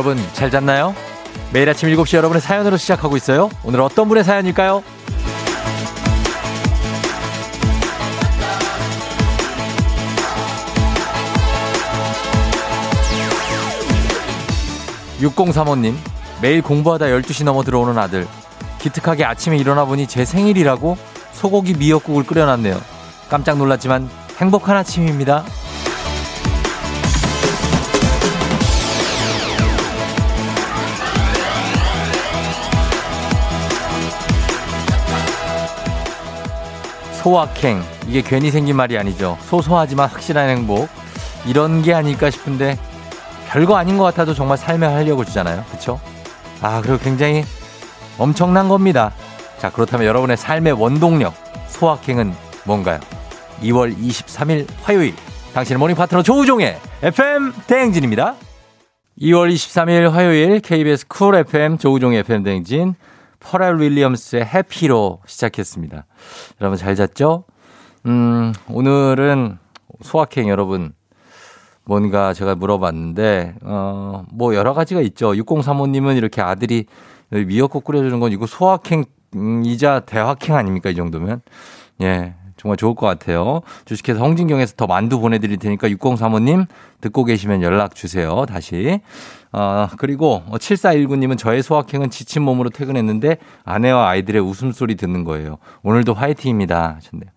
여러분 잘 잤나요? 매일 아침 7시 여러분의 사연으로 시작하고 있어요. 오늘 어떤 분의 사연일까요? 6035님, 매일 공부하다 12시 넘어 들어오는 아들. 기특하게 아침에 일어나 보니 제 생일이라고 소고기 미역국을 끓여놨네요. 깜짝 놀랐지만 행복한 아침입니다. 소확행. 이게 괜히 생긴 말이 아니죠. 소소하지만 확실한 행복. 이런 게 아닐까 싶은데 별거 아닌 것 같아도 정말 삶의 활력을 주잖아요. 그쵸? 아, 그리고 굉장히 엄청난 겁니다. 자, 그렇다면 여러분의 삶의 원동력, 소확행은 뭔가요? 2월 23일 화요일. 당신의 morning partner 조우종의 FM 대행진입니다. 2월 23일 화요일 KBS 쿨 FM 조우종의 FM 대행진 퍼렐 윌리엄스의 해피로 시작했습니다. 여러분 잘 잤죠? 음, 오늘은 소확행 여러분 뭔가 제가 물어봤는데, 어, 뭐 여러 가지가 있죠. 6035님은 이렇게 아들이 미역국 끓여주는 건 이거 소확행이자 대확행 아닙니까? 이 정도면. 예. 정말 좋을 것 같아요. 주식회사 홍진경에서 더 만두 보내드릴 테니까 6035님 듣고 계시면 연락 주세요. 다시. 어, 그리고 7419님은 저의 소확행은 지친 몸으로 퇴근했는데 아내와 아이들의 웃음소리 듣는 거예요. 오늘도 화이팅입니다. 하셨네요.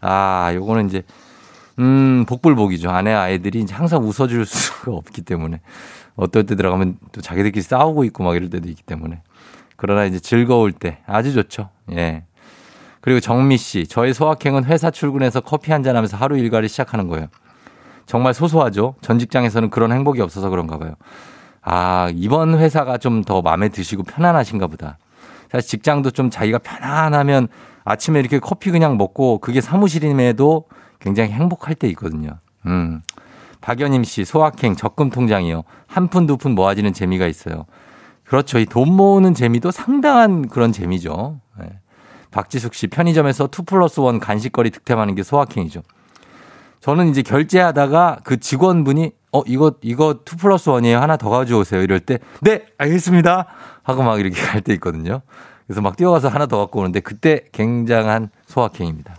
아, 요거는 이제 음, 복불복이죠. 아내 아이들이 항상 웃어줄 수가 없기 때문에. 어떨 때 들어가면 또 자기들끼리 싸우고 있고 막 이럴 때도 있기 때문에. 그러나 이제 즐거울 때 아주 좋죠. 예. 그리고 정미 씨, 저의 소확행은 회사 출근해서 커피 한 잔 하면서 하루 일과를 시작하는 거예요. 정말 소소하죠. 전 직장에서는 그런 행복이 없어서 그런가 봐요. 아, 이번 회사가 좀 더 마음에 드시고 편안하신가 보다. 사실 직장도 좀 자기가 편안하면 아침에 이렇게 커피 그냥 먹고 그게 사무실임에도 굉장히 행복할 때 있거든요. 음. 박연임 씨, 소확행, 적금 통장이요. 한 푼, 두 푼 모아지는 재미가 있어요. 그렇죠. 이 돈 모으는 재미도 상당한 그런 재미죠. 네. 박지숙 씨, 편의점에서 two plus one 간식거리 득템하는 게 소확행이죠. 저는 이제 결제하다가 그 직원분이 어, 이거, 이거 two plus one이에요. 하나 더 가져오세요. 이럴 때, 네, 알겠습니다. 하고 막 이렇게 갈 때 있거든요. 그래서 막 뛰어가서 하나 더 갖고 오는데 그때 굉장한 소확행입니다.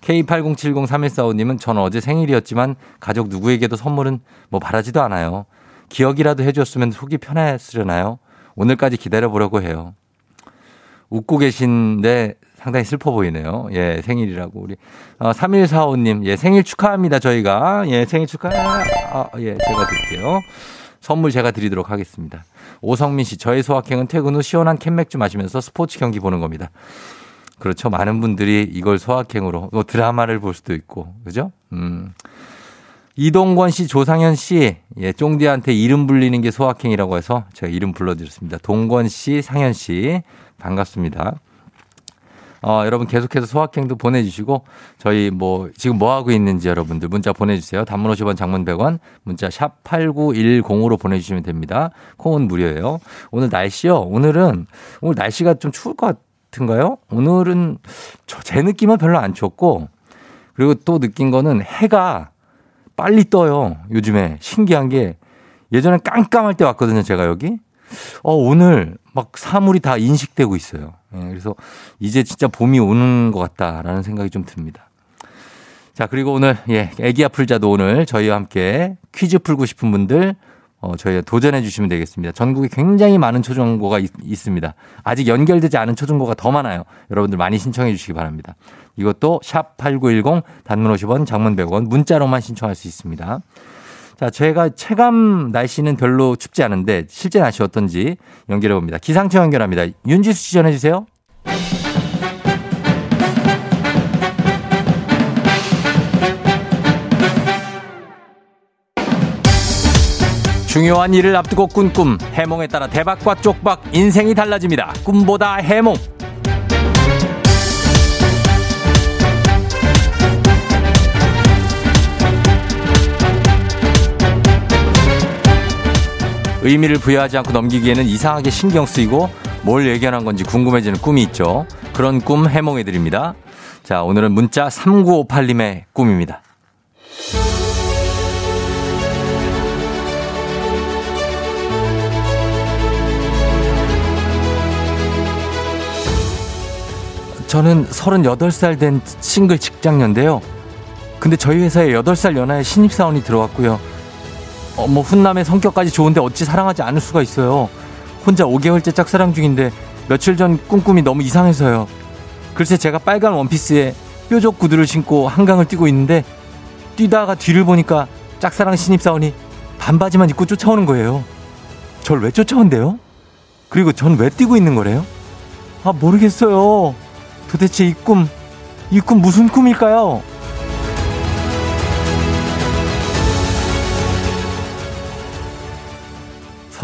K80703145님은 전 어제 생일이었지만 가족 누구에게도 선물은 뭐 바라지도 않아요. 기억이라도 해줬으면 속이 편했으려나요? 오늘까지 기다려보려고 해요. 웃고 계신데 상당히 슬퍼 보이네요. 예, 생일이라고. 우리, 어, 3145님, 예, 생일 축하합니다, 저희가. 예, 생일 축하. 아, 예, 제가 드릴게요. 선물 제가 드리도록 하겠습니다. 오성민 씨, 저의 소확행은 퇴근 후 시원한 캔맥주 마시면서 스포츠 경기 보는 겁니다. 그렇죠. 많은 분들이 이걸 소확행으로 뭐 드라마를 볼 수도 있고 그죠? 음. 이동권 씨, 조상현 씨, 예, 쫑디한테 이름 불리는 게 소확행이라고 해서 제가 이름 불러드렸습니다. 동권 씨, 상현 씨, 반갑습니다. 어, 여러분 계속해서 소확행도 보내주시고 저희 뭐 지금 뭐 하고 있는지 여러분들 문자 보내주세요. 단문 50원 장문 100원 문자 샵 8910으로 보내주시면 됩니다. 콩은 무료예요. 오늘 날씨요. 오늘은 오늘 날씨가 좀 추울 것 같은가요? 오늘은 제 느낌은 별로 안 춥고 그리고 또 느낀 거는 해가 빨리 떠요. 요즘에 신기한 게 예전에 깜깜할 때 왔거든요. 제가 여기. 어, 오늘 막 사물이 다 인식되고 있어요. 예, 그래서 이제 진짜 봄이 오는 것 같다라는 생각이 좀 듭니다. 자, 그리고 오늘, 예, 애기 아플자도 오늘 저희와 함께 퀴즈 풀고 싶은 분들 어, 저희 도전해 주시면 되겠습니다. 전국에 굉장히 많은 초중고가 있, 습니다 아직 연결되지 않은 초중고가 더 많아요. 여러분들 많이 신청해 주시기 바랍니다. 이것도 샵 8910 단문 50원 장문 100원 문자로만 신청할 수 있습니다. 자, 제가 체감 날씨는 별로 춥지 않은데 실제 날씨 어떤지 연결해 봅니다. 기상청 연결합니다. 윤지수 씨 전해 주세요. 중요한 일을 앞두고 꾼 꿈, 해몽에 따라 대박과 쪽박, 인생이 달라집니다. 꿈보다 해몽. 의미를 부여하지 않고 넘기기에는 이상하게 신경 쓰이고 뭘 예견한 건지 궁금해지는 꿈이 있죠. 그런 꿈 해몽해드립니다. 자, 오늘은 문자 3958님의 꿈입니다. 저는 38살 된 싱글 직장녀인데요. 근데 저희 회사에 8살 연하의 신입사원이 들어왔고요. 어, 뭐 훈남의 성격까지 좋은데 어찌 사랑하지 않을 수가 있어요. 혼자 5개월째 짝사랑 중인데 며칠 전 꿈꿈이 너무 이상해서요. 글쎄 제가 빨간 원피스에 뾰족 구두를 신고 한강을 뛰고 있는데 뛰다가 뒤를 보니까 짝사랑 신입사원이 반바지만 입고 쫓아오는 거예요. 절 왜 쫓아온대요? 그리고 전 왜 뛰고 있는 거래요? 아 모르겠어요. 도대체 이 꿈, 이 꿈 무슨 꿈일까요?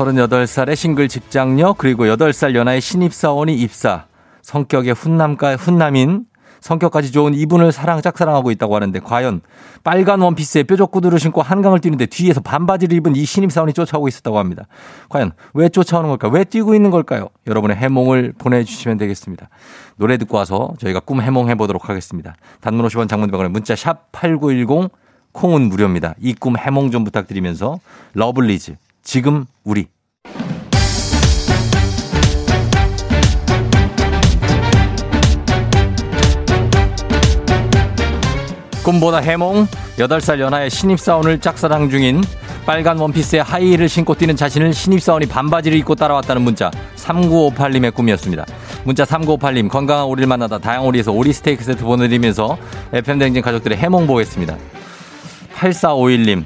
38살의 싱글 직장녀 그리고 8살 연하의 신입사원이 입사. 성격의 훈남가 훈남인 성격까지 좋은 이분을 사랑 짝사랑하고 있다고 하는데 과연 빨간 원피스에 뾰족 구두를 신고 한강을 뛰는데 뒤에서 반바지를 입은 이 신입사원이 쫓아오고 있었다고 합니다. 과연 왜 쫓아오는 걸까요? 왜 뛰고 있는 걸까요? 여러분의 해몽을 보내주시면 되겠습니다. 노래 듣고 와서 저희가 꿈 해몽해 보도록 하겠습니다. 단문 50원 장문병원에 문자 샵 8910 콩은 무료입니다. 이 꿈 해몽 좀 부탁드리면서 러블리즈 지금 우리 꿈보다 해몽 8살 연하의 신입사원을 짝사랑 중인 빨간 원피스에 하이힐을 신고 뛰는 자신을 신입사원이 반바지를 입고 따라왔다는 문자 3958님의 꿈이었습니다. 문자 3958님 건강한 오리를 만나다 다양오리에서 오리 스테이크 세트 보내드리면서 FM대행진 가족들의 해몽 보겠습니다. 8451님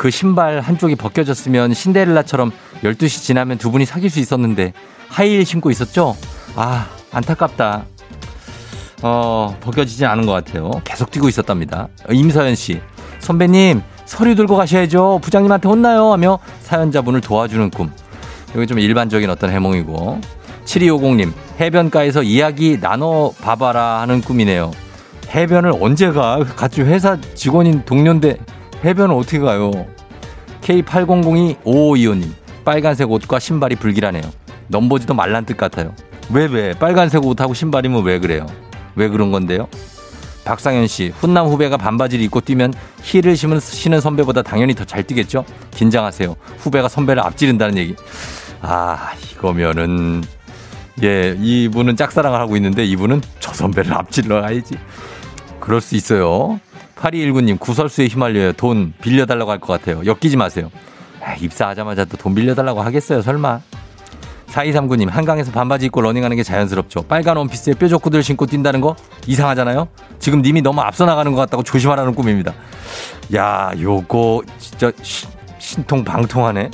그 신발 한쪽이 벗겨졌으면 신데렐라처럼 12시 지나면 두 분이 사귈 수 있었는데 하이힐 신고 있었죠? 아 안타깝다. 어, 벗겨지진 않은 것 같아요. 계속 뛰고 있었답니다. 임서연 씨. 선배님, 서류 들고 가셔야죠. 부장님한테 혼나요. 하며 사연자분을 도와주는 꿈. 여기 좀 일반적인 어떤 해몽이고. 7250님, 해변가에서 이야기 나눠 봐봐라 하는 꿈이네요. 해변을 언제 가? 같이 회사 직원인 동료인데 해변을 어떻게 가요? K80025525님, 빨간색 옷과 신발이 불길하네요. 넘보지도 말란 뜻 같아요. 왜, 왜? 빨간색 옷하고 신발이면 왜 그래요? 왜 그런 건데요? 박상현 씨, 훈남 후배가 반바지를 입고 뛰면 힐을 신은 선배보다 당연히 더 잘 뛰겠죠? 긴장하세요. 후배가 선배를 앞지른다는 얘기. 아, 이거면은, 예, 이분은 짝사랑을 하고 있는데 이분은 저 선배를 앞질러 가야지. 그럴 수 있어요. 8219님, 구설수에 휘말려요. 돈 빌려달라고 할 것 같아요. 엮이지 마세요. 아, 입사하자마자 또 돈 빌려달라고 하겠어요, 설마. 4239님, 한강에서 반바지 입고 러닝하는 게 자연스럽죠. 빨간 원피스에 뾰족 구들 신고 뛴다는 거 이상하잖아요? 지금 님이 너무 앞서 나가는 것 같다고 조심하라는 꿈입니다. 야, 요거 진짜 신통방통하네.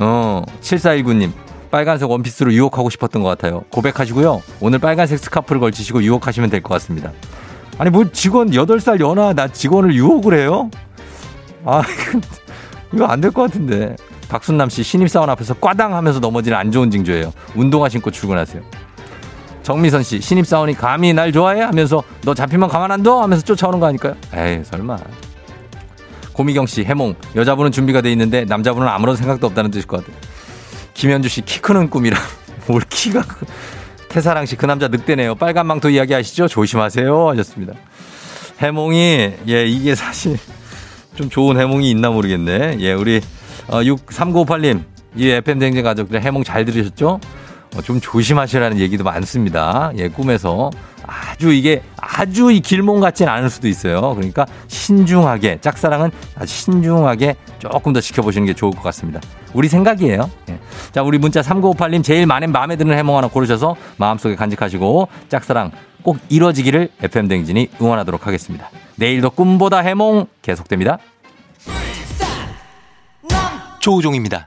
어, 7419님, 빨간색 원피스로 유혹하고 싶었던 것 같아요. 고백하시고요. 오늘 빨간색 스카프를 걸치시고 유혹하시면 될 것 같습니다. 아니, 뭐 직원 8살 연하 나 직원을 유혹을 해요? 아, 이거 안 될 것 같은데. 박순남 씨 신입사원 앞에서 꽈당 하면서 넘어지는 안 좋은 징조예요. 운동화 신고 출근하세요. 정미선 씨 신입사원이 감히 날 좋아해 하면서 너 잡히면 가만 안 둬 하면서 쫓아오는 거 아닐까요? 에이 설마. 고미경 씨 해몽 여자분은 준비가 돼 있는데 남자분은 아무런 생각도 없다는 뜻일 것 같아요. 김현주 씨 키 크는 꿈이라 뭘 키가 태사랑 씨 그 남자 늑대네요. 빨간 망토 이야기 하시죠? 조심하세요 하셨습니다. 해몽이 예 이게 사실 좀 좋은 해몽이 있나 모르겠네. 예 우리 어, 6, 3958님, 이 FM댕진 가족들 해몽 잘 들으셨죠? 어, 좀 조심하시라는 얘기도 많습니다. 예, 꿈에서. 아주 이게 아주 이 길몽 같진 않을 수도 있어요. 그러니까 신중하게, 짝사랑은 아주 신중하게 조금 더 지켜보시는 게 좋을 것 같습니다. 우리 생각이에요. 예. 자, 우리 문자 3958님 제일 많은 마음에 드는 해몽 하나 고르셔서 마음속에 간직하시고 짝사랑 꼭 이뤄지기를 FM댕진이 응원하도록 하겠습니다. 내일도 꿈보다 해몽 계속됩니다. 조우종입니다.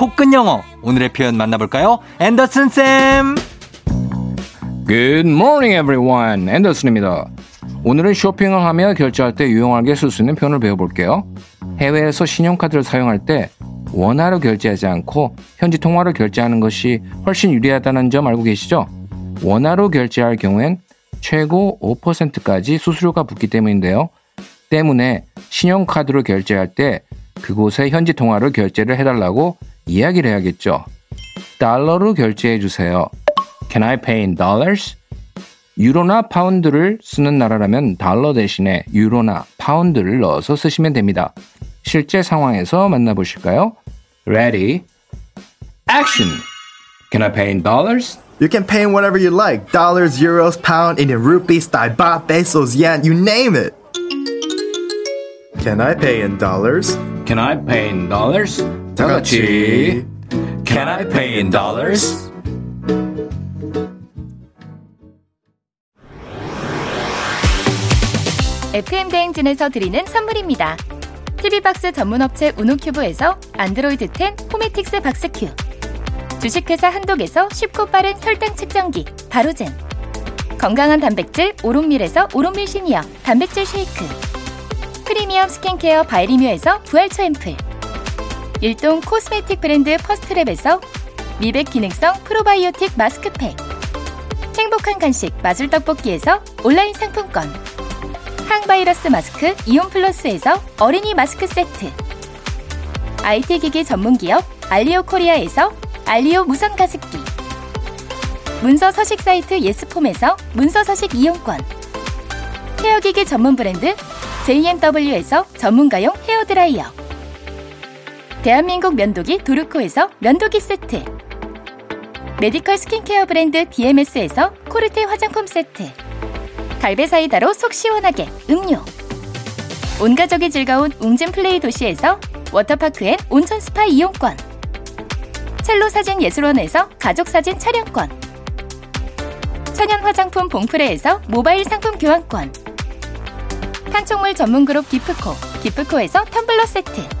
코끝 영어 오늘의 표현 만나볼까요? 앤더슨 쌤. Good morning, everyone. 앤더슨입니다. 오늘은 쇼핑을 하며 결제할 때 유용하게 쓸 수 있는 표현을 배워볼게요. 해외에서 신용카드를 사용할 때 원화로 결제하지 않고 현지 통화로 결제하는 것이 훨씬 유리하다는 점 알고 계시죠? 원화로 결제할 경우엔 최고 5%까지 수수료가 붙기 때문인데요. 때문에 신용카드로 결제할 때 그곳에 현지 통화로 결제를 해달라고 이야기를 해야겠죠. 달러로 결제해 주세요. Can I pay in dollars? 유로나 파운드를 쓰는 나라라면 달러 대신에 유로나 파운드를 넣어서 쓰시면 됩니다. 실제 상황에서 만나보실까요? Ready? Action! Can I pay in dollars? You can pay in whatever you like dollars, euros, pound, Indian rupees, Thai baht, pesos, yen, you name it. Can I pay in dollars? Can I pay in dollars? 다 같이. Can I pay in dollars? FM 대행진에서 드리는 선물입니다. TV박스 전문 업체 우노큐브에서 안드로이드 10 호메틱스 박스큐 주식회사 한독에서 쉽고 빠른 혈당 측정기 바로젠 건강한 단백질 오롯밀에서 오롯밀 시니어 단백질 쉐이크 프리미엄 스킨케어 바이리뮤에서 부활초 앰플 일동 cosmetic 브랜드 퍼스트랩에서 미백 기능성 프로바이오틱 마스크팩 행복한 간식 마술 떡볶이에서 온라인 상품권 항바이러스 마스크 이온 플러스에서 어린이 마스크 세트 IT 기기 전문 기업 알리오 코리아에서 알리오 무선 가습기 문서 서식 사이트 예스폼에서 문서 서식 이용권 헤어기기 전문 브랜드 JMW에서 전문가용 헤어드라이어 대한민국 면도기 도르코에서 면도기 세트. medical skincare 브랜드 DMS에서 코르테 화장품 세트. 갈베 사이다로 속 시원하게 음료. 온 가족이 즐거운 웅진 플레이 도시에서 워터파크 and 온천 스파 이용권. 첼로 사진 예술원에서 가족 사진 촬영권. 천연 화장품 봉프레에서 모바일 상품 교환권. 판촉물 전문 그룹 기프코 기프코에서 텀블러 세트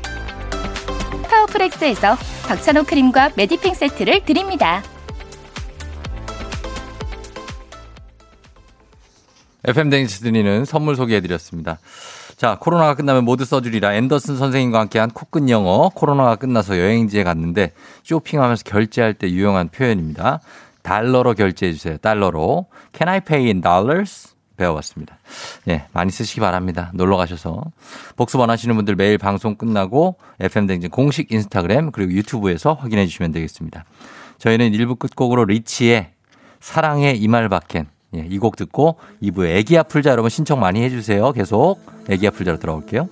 파워프렉스에서 박찬호 크림과 메디핑 세트를 드립니다. FM 대행진이 드리는 선물 소개해드렸습니다. 자, 코로나가 끝나면 모두 써주리라 앤더슨 선생님과 함께한 코끝 영어. 코로나가 끝나서 여행지에 갔는데 쇼핑하면서 결제할 때 유용한 표현입니다. 달러로 결제해주세요. 달러로. Can I pay in dollars? 배워봤습니다. 예, 많이 쓰시기 바랍니다. 놀러 가셔서. 복습 원하시는 분들 매일 방송 끝나고 FM댕진 공식 인스타그램 그리고 유튜브에서 확인해 주시면 되겠습니다. 저희는 1부 끝곡으로 리치의 사랑의 이말 밖엔 예, 이 곡 듣고 2부에 애기야 풀자 여러분 신청 많이 해주세요. 계속 애기야 풀자로 들어올게요.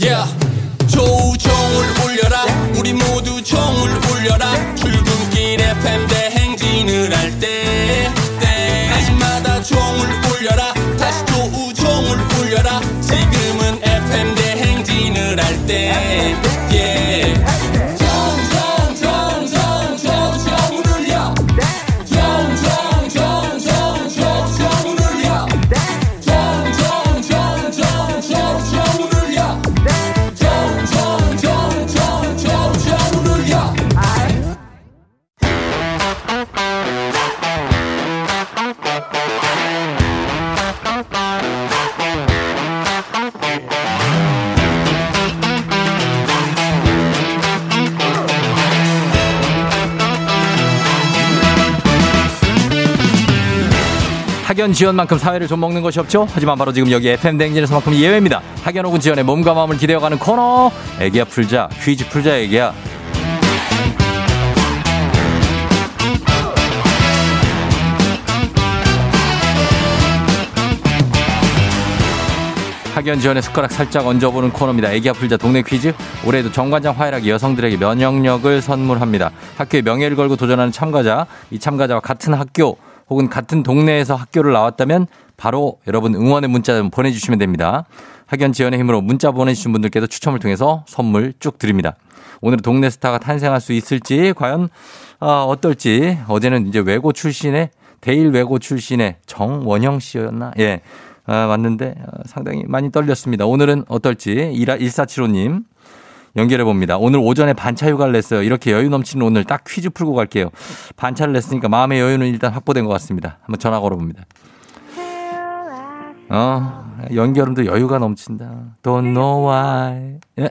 Yeah. 조우종을 울려라 우리 모두 종을 울려라 때 학연 지원만큼 사회를 좀 먹는 것이 없죠. 하지만 바로 지금 여기 FM 댕진에서만큼 예외입니다. 학연 혹은 지원의 몸과 마음을 기대어가는 코너. 애기야 풀자 퀴즈 풀자 애기야. 학연 지원의 숟가락 살짝 얹어보는 코너입니다. 애기 아플자 동네 퀴즈. 올해도 정관장 화이락이 여성들에게 면역력을 선물합니다. 학교의 명예를 걸고 도전하는 참가자, 이 참가자와 같은 학교 혹은 같은 동네에서 학교를 나왔다면 바로 여러분 응원의 문자 좀 보내주시면 됩니다. 학연 지원의 힘으로 문자 보내주신 분들께도 추첨을 통해서 선물 쭉 드립니다. 오늘 동네 스타가 탄생할 수 있을지 과연 어, 어떨지 어제는 이제 외고 출신의 대일 외고 출신의 정원영 씨였나? 예. 아, 맞는데 어, 상당히 많이 떨렸습니다. 오늘은 어떨지 1475님 연결해 봅니다. 오늘 오전에 반차 휴가를 냈어요. 이렇게 여유 넘치는 오늘 딱 퀴즈 풀고 갈게요. 반차를 냈으니까 마음의 여유는 일단 확보된 것 같습니다. 한번 전화 걸어 봅니다. 어, 연결음도 여유가 넘친다. Don't know why. 예?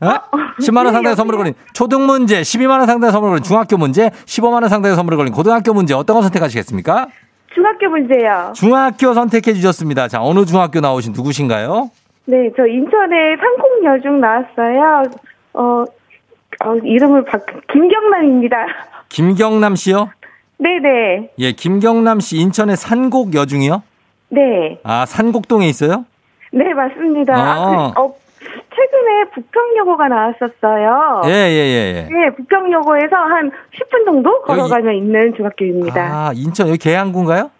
어? 10만원 상당의 선물을 걸린 초등 문제, 12만원 상당의 선물을 걸린 중학교 문제, 15만원 상당의 선물을 걸린 고등학교 문제 어떤 거 선택하시겠습니까? 중학교 문제요. 중학교 선택해 주셨습니다. 자, 어느 중학교 나오신 누구신가요? 네, 저 인천에 상콩여중 나왔어요. 어, 어, 이름을 바, 김경란입니다. 김경남 씨요? 네네. 예, 김경남 씨 인천의 산곡 여중이요? 네. 아, 산곡동에 있어요? 네, 맞습니다. 아. 그, 어, 최근에 북평여고가 나왔었어요. 예, 예, 예, 예. 네, 북평여고에서 한 10분 정도 걸어가면 있는 중학교입니다. 아, 인천 여기 계양구인가요?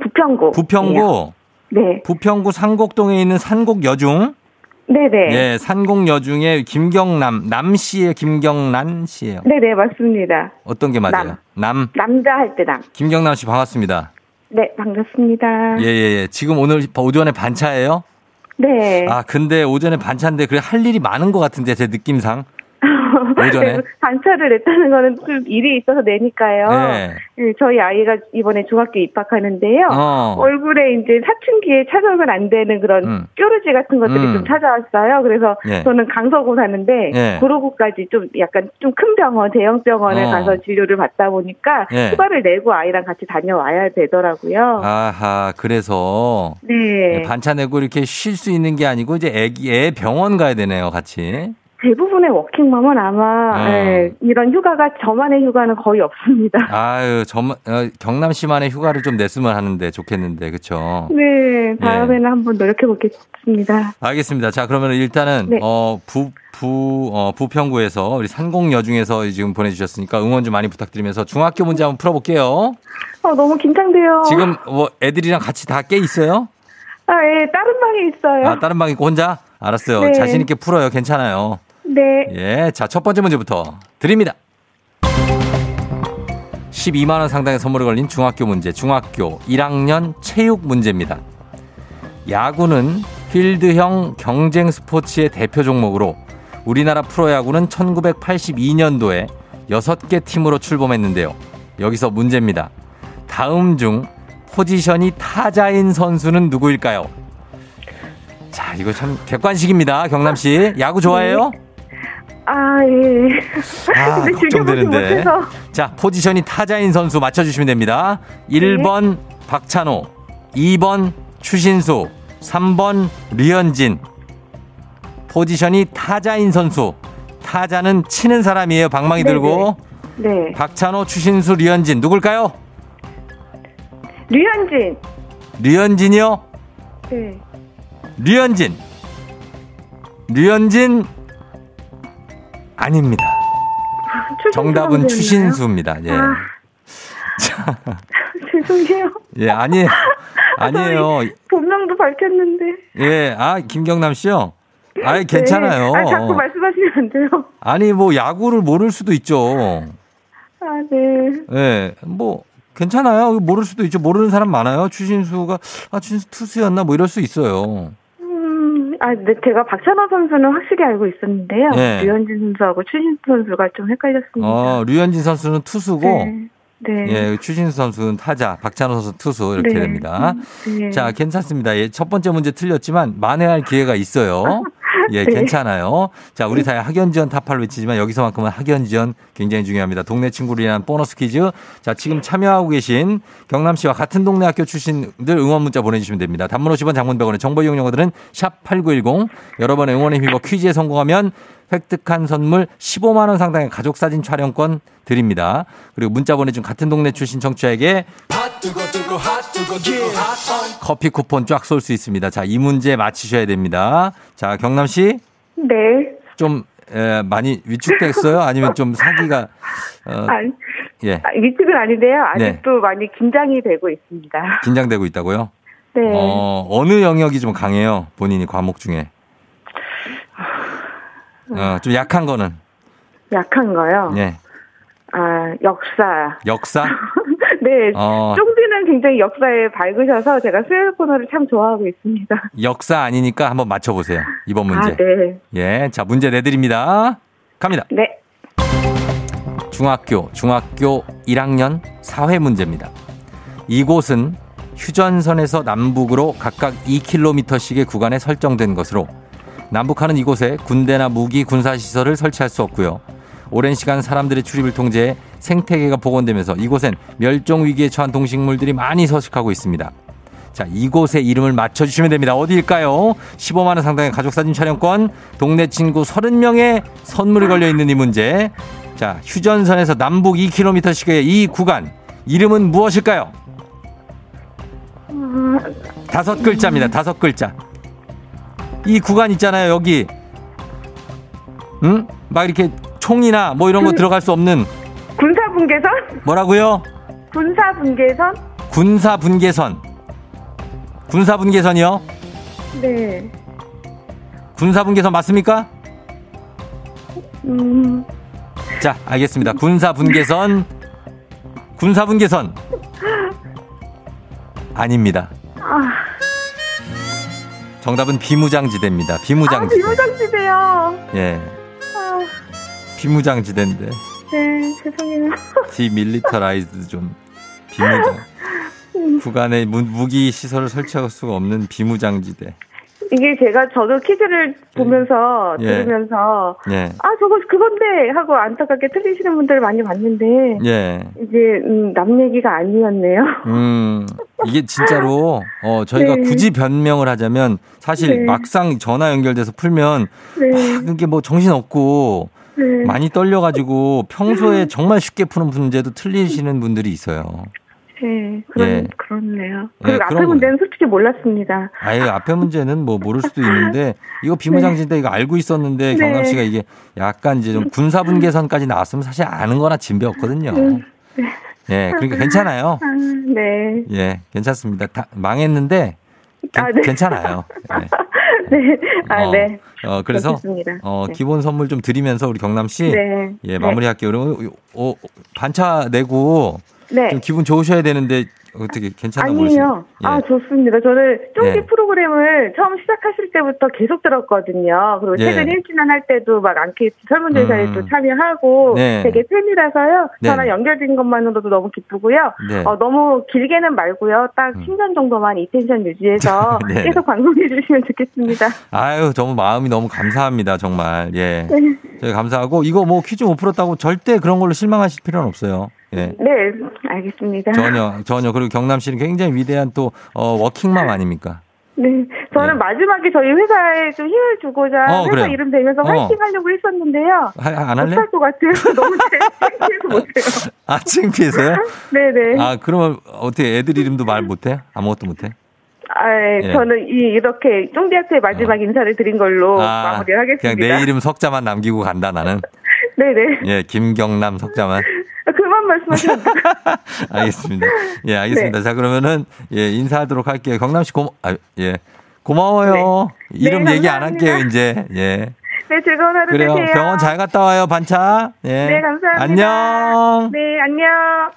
부평구. 부평구. 네. 부평구 산곡동에 있는 산곡 여중. 네네. 예, 산곡 여중의 김경남 남 씨의 김경란 씨예요. 네네, 맞습니다. 어떤 게 맞아요? 남. 남 자 할 때 남. 김경남 씨 반갑습니다. 네, 반갑습니다. 예, 예, 예. 지금 오늘 오전에 반차예요? 네. 아, 근데 오전에 반차인데 그래 할 일이 많은 것 같은데 제 느낌상. 오전에. 네, 반차를 냈다는 거는 좀 일이 있어서 내니까요. 네. 네, 저희 아이가 이번에 중학교 입학하는데요. 어. 얼굴에 이제 사춘기에 찾아오면 안 되는 그런 음. 뾰루지 같은 것들이 음. 좀 찾아왔어요. 그래서 예. 저는 강서구 사는데 예. 구로구까지 좀 약간 좀 큰 병원, 대형 병원에 어. 가서 진료를 받다 보니까 예. 휴가를 내고 아이랑 같이 다녀와야 되더라고요. 아하, 그래서 네. 반차 내고 이렇게 쉴 수 있는 게 아니고 이제 애기 애 병원 가야 되네요, 같이. 대부분의 워킹맘은 아마 어. 예, 이런 휴가가 저만의 휴가는 거의 없습니다. 아유, 저 어, 경남 씨만의 휴가를 좀 냈으면 하는데 좋겠는데, 그렇죠? 네, 다음에는 한번 노력해 보겠습니다. 알겠습니다. 자, 그러면 일단은 네. 어, 부, 부, 어, 부평구에서 우리 산곡 여중에서 지금 보내주셨으니까 응원 좀 많이 부탁드리면서 중학교 문제 한번 풀어볼게요. 아, 너무 긴장돼요. 지금 뭐 애들이랑 같이 다 깨 있어요? 아, 예, 다른 방에 있어요. 아, 다른 방 있고 혼자? 알았어요. 네. 자신 있게 풀어요. 괜찮아요. 네. 예. 자, 첫 번째 문제부터 드립니다. 12만원 상당의 선물이 걸린 중학교 문제, 중학교 1학년 체육 문제입니다. 야구는 필드형 경쟁 스포츠의 대표 종목으로 우리나라 프로야구는 1982년도에 6개 팀으로 출범했는데요. 여기서 문제입니다. 다음 중 포지션이 타자인 선수는 누구일까요? 자, 이거 참 객관식입니다. 경남 씨. 야구 좋아해요? 아, 예. 아, 근데 즐겨보지 걱정되는데. 자, 포지션이 타자인 선수 맞춰주시면 됩니다. 1번 박찬호, 2번 추신수, 3번 류현진. 포지션이 타자인 선수. 타자는 치는 사람이에요. 방망이 네네. 들고. 네. 박찬호, 추신수, 류현진. 누굴까요? 류현진. 류현진이요? 네. 류현진. 류현진 아닙니다. 정답은? 추신수입니다. 예. 아. 죄송해요. 예, 아니 아니에요. 본명도 밝혔는데. 예, 아 김경남 씨요. 아이 괜찮아요. 네. 아, 자꾸 말씀하시면 안 돼요. 아니 뭐 야구를 모를 수도 있죠. 아, 네. 예, 뭐 괜찮아요. 모를 수도 있죠. 모르는 사람 많아요. 추신수가 아 추신수 투수였나 뭐 이럴 수 있어요. 음, 아, 네, 제가 박찬호 선수는 확실히 알고 있었는데요. 네. 류현진 선수하고 추신수 선수가 좀 헷갈렸습니다. 어, 류현진 선수는 투수고 네. 네. 예, 추신수 선수는 타자, 박찬호 선수 투수 이렇게 네. 됩니다. 네. 자, 괜찮습니다. 예, 첫 번째 문제 틀렸지만 만회할 기회가 있어요. 예, 네. 괜찮아요. 자, 우리 사회 학연 지원 타파를 외치지만 여기서만큼은 학연 지원 굉장히 중요합니다. 동네 친구를 위한 보너스 퀴즈. 자, 지금 참여하고 계신 경남 씨와 같은 동네 학교 출신들 응원 문자 보내주시면 됩니다. 단문 50원 장문 100원의 정보 이용료들은 샵 8910. 여러 번의 응원에 힘입어 퀴즈에 성공하면 획득한 선물 15만 원 상당의 가족 사진 촬영권 드립니다. 그리고 문자 보내준 같은 동네 출신 청취자에게 커피 쿠폰 쫙 쏠 수 있습니다. 자, 이 문제 맞히셔야 됩니다. 자, 경남 씨. 네. 좀 에, 많이 위축됐어요? 아니면 좀 사기가 어, 아니, 예 아, 위축은 아닌데요. 아직도 많이 긴장이 되고 있습니다. 긴장되고 있다고요? 네. 어 어느 영역이 좀 강해요? 본인이 과목 중에 어, 좀 약한 거는 약한 거요. 예 아, 역사. 역사 네. 어. 쫑디는 굉장히 역사에 밝으셔서 제가 수요 코너를 참 좋아하고 있습니다. 역사 아니니까 한번 맞춰보세요 이번 문제 아, 네. 예 자 문제 내드립니다 갑니다 네. 중학교 중학교 1학년 사회 문제입니다. 이곳은 휴전선에서 남북으로 각각 2km씩의 구간에 설정된 것으로 남북하는 이곳에 군대나 무기 군사시설을 설치할 수 없고요. 오랜 시간 사람들의 출입을 통제해 생태계가 복원되면서 이곳엔 멸종 위기에 처한 동식물들이 많이 서식하고 있습니다. 자, 이곳의 이름을 맞춰주시면 됩니다. 어디일까요? 15만원 상당의 가족사진 촬영권, 동네 친구 30명의 선물이 걸려있는 이 문제. 자, 휴전선에서 남북 2km씩의 이 구간, 이름은 무엇일까요? 다섯 글자입니다. 다섯 글자. 이 구간 있잖아요, 여기. 응? 막 이렇게 총이나 뭐 이런 거 들어갈 수 없는 군사 분계선? 뭐라고요? 군사 분계선? 군사 분계선. 군사 분계선이요? 네. 군사 분계선 맞습니까? 음, 자, 알겠습니다. 군사 분계선. 군사 분계선. 아닙니다. 정답은 비무장지대입니다. 아, 비무장지대. 비무장지대요. 예. 아, 비무장지대인데. 네, 죄송해요. demilitarized zone 비무장. 구간에 무, 무기 시설을 설치할 수가 없는 비무장지대. 이게 제가 저도 퀴즈를 보면서 예. 들으면서 예. 아 저거 그건데 하고 안타깝게 틀리시는 분들 많이 봤는데 예. 이게 음, 남 얘기가 아니었네요. 음, 이게 진짜로, 어, 저희가 네. 굳이 변명을 하자면, 사실 네. 막상 전화 연결돼서 풀면, 네, 막 이게 뭐 정신 없고, 네. 많이 떨려가지고, 평소에 정말 쉽게 푸는 문제도 틀리시는 분들이 있어요. 네, 그런 예. 그렇네요. 예, 그리고 그런 앞에 문제는 솔직히 몰랐습니다. 아예 앞에 문제는 뭐 모를 수도 있는데, 이거 비무장지대 이거 알고 있었는데, 네. 경남 씨가 이게 약간 이제 좀 군사분 계선까지 나왔으면 사실 아는 거나 진배 없거든요. 음, 예, 그러니까 괜찮아요. 아, 네, 예, 괜찮습니다. 다 망했는데, 괜- 아, 네. 괜찮아요. 예. 네, 아, 어, 네. 어, 그래서 그렇습니다. 어, 네. 기본 선물 좀 드리면서 우리 경남 씨 네. 예, 마무리할게요. 그러면 어, 반차 내고 네. 좀 기분 좋으셔야 되는데 어떻게 괜찮아 아니에요. 보이세요? 예. 아, 좋습니다. 저는 쫑디 예. 프로그램을 처음 시작하실 때부터 계속 들었거든요. 그리고 예. 최근 1주년 할 때도 막 안케이트 설문조사에도 음. 참여하고 네. 되게 팬이라서요. 네. 전화 연결된 것만으로도 너무 기쁘고요. 네. 어, 너무 길게는 말고요. 딱 음. 10년 정도만 이 텐션 유지해서 네. 계속 방송해 주시면 좋겠습니다. 아유, 정말 마음이 너무 감사합니다. 정말. 예. 네. 저희 감사하고 이거 뭐 퀴즈 못 풀었다고 절대 그런 걸로 실망하실 필요는 없어요. 예. 네, 알겠습니다. 전혀 전혀 그리고 경남 씨는 굉장히 위대한 또 어, 워킹맘 아닙니까? 네, 저는 예. 마지막에 저희 회사에 좀 힘을 주고자 어, 회사 그래요. 이름 대면서 어. 화이팅 하려고 했었는데요. 하- 안 할래? 못할 것 같아요. 너무 창피해서 못해요. 아, 창피해서요? 네네. 아, 그러면 어떻게 애들 이름도 말 못해? 아무것도 못해? 아, 예, 예. 저는 이, 이렇게 쫑디한테 마지막 인사를 드린 걸로 아, 마무리를 하겠습니다. 그냥 내 이름 석자만 남기고 간다 나는. 네네. 예, 김경남 석자만. 아, 그만 말씀하시면. 알겠습니다. 예, 알겠습니다. 네. 자, 그러면은 예, 인사하도록 할게요. 경남 씨 고마 아, 예. 고마워요. 네. 이름 네, 얘기 안. 할게요, 이제. 예. 네, 즐거운 하루 그래요. 되세요. 병원 잘 갔다 와요, 반차. 예. 네, 감사합니다. 안녕. 네, 안녕.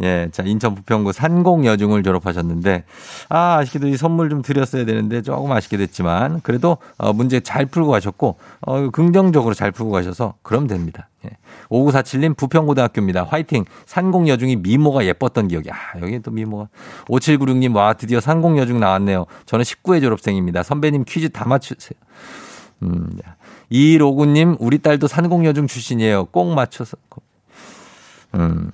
예, 자, 인천 부평구 산공여중을 졸업하셨는데, 아, 아쉽게도 이 선물 좀 드렸어야 되는데 조금 아쉽게 됐지만, 그래도 어, 문제 잘 풀고 가셨고, 어, 긍정적으로 잘 풀고 가셔서, 그럼 됩니다. 예. 5947님 부평고등학교입니다. 화이팅! 산공여중이 미모가 예뻤던 기억이, 아, 여기 또 미모가. 5796님, 와, 드디어 산공여중 나왔네요. 저는 19회 졸업생입니다. 선배님 퀴즈 다 맞추세요. 음, 이로구님, 우리 딸도 산공여중 출신이에요. 꼭 맞춰서. 음.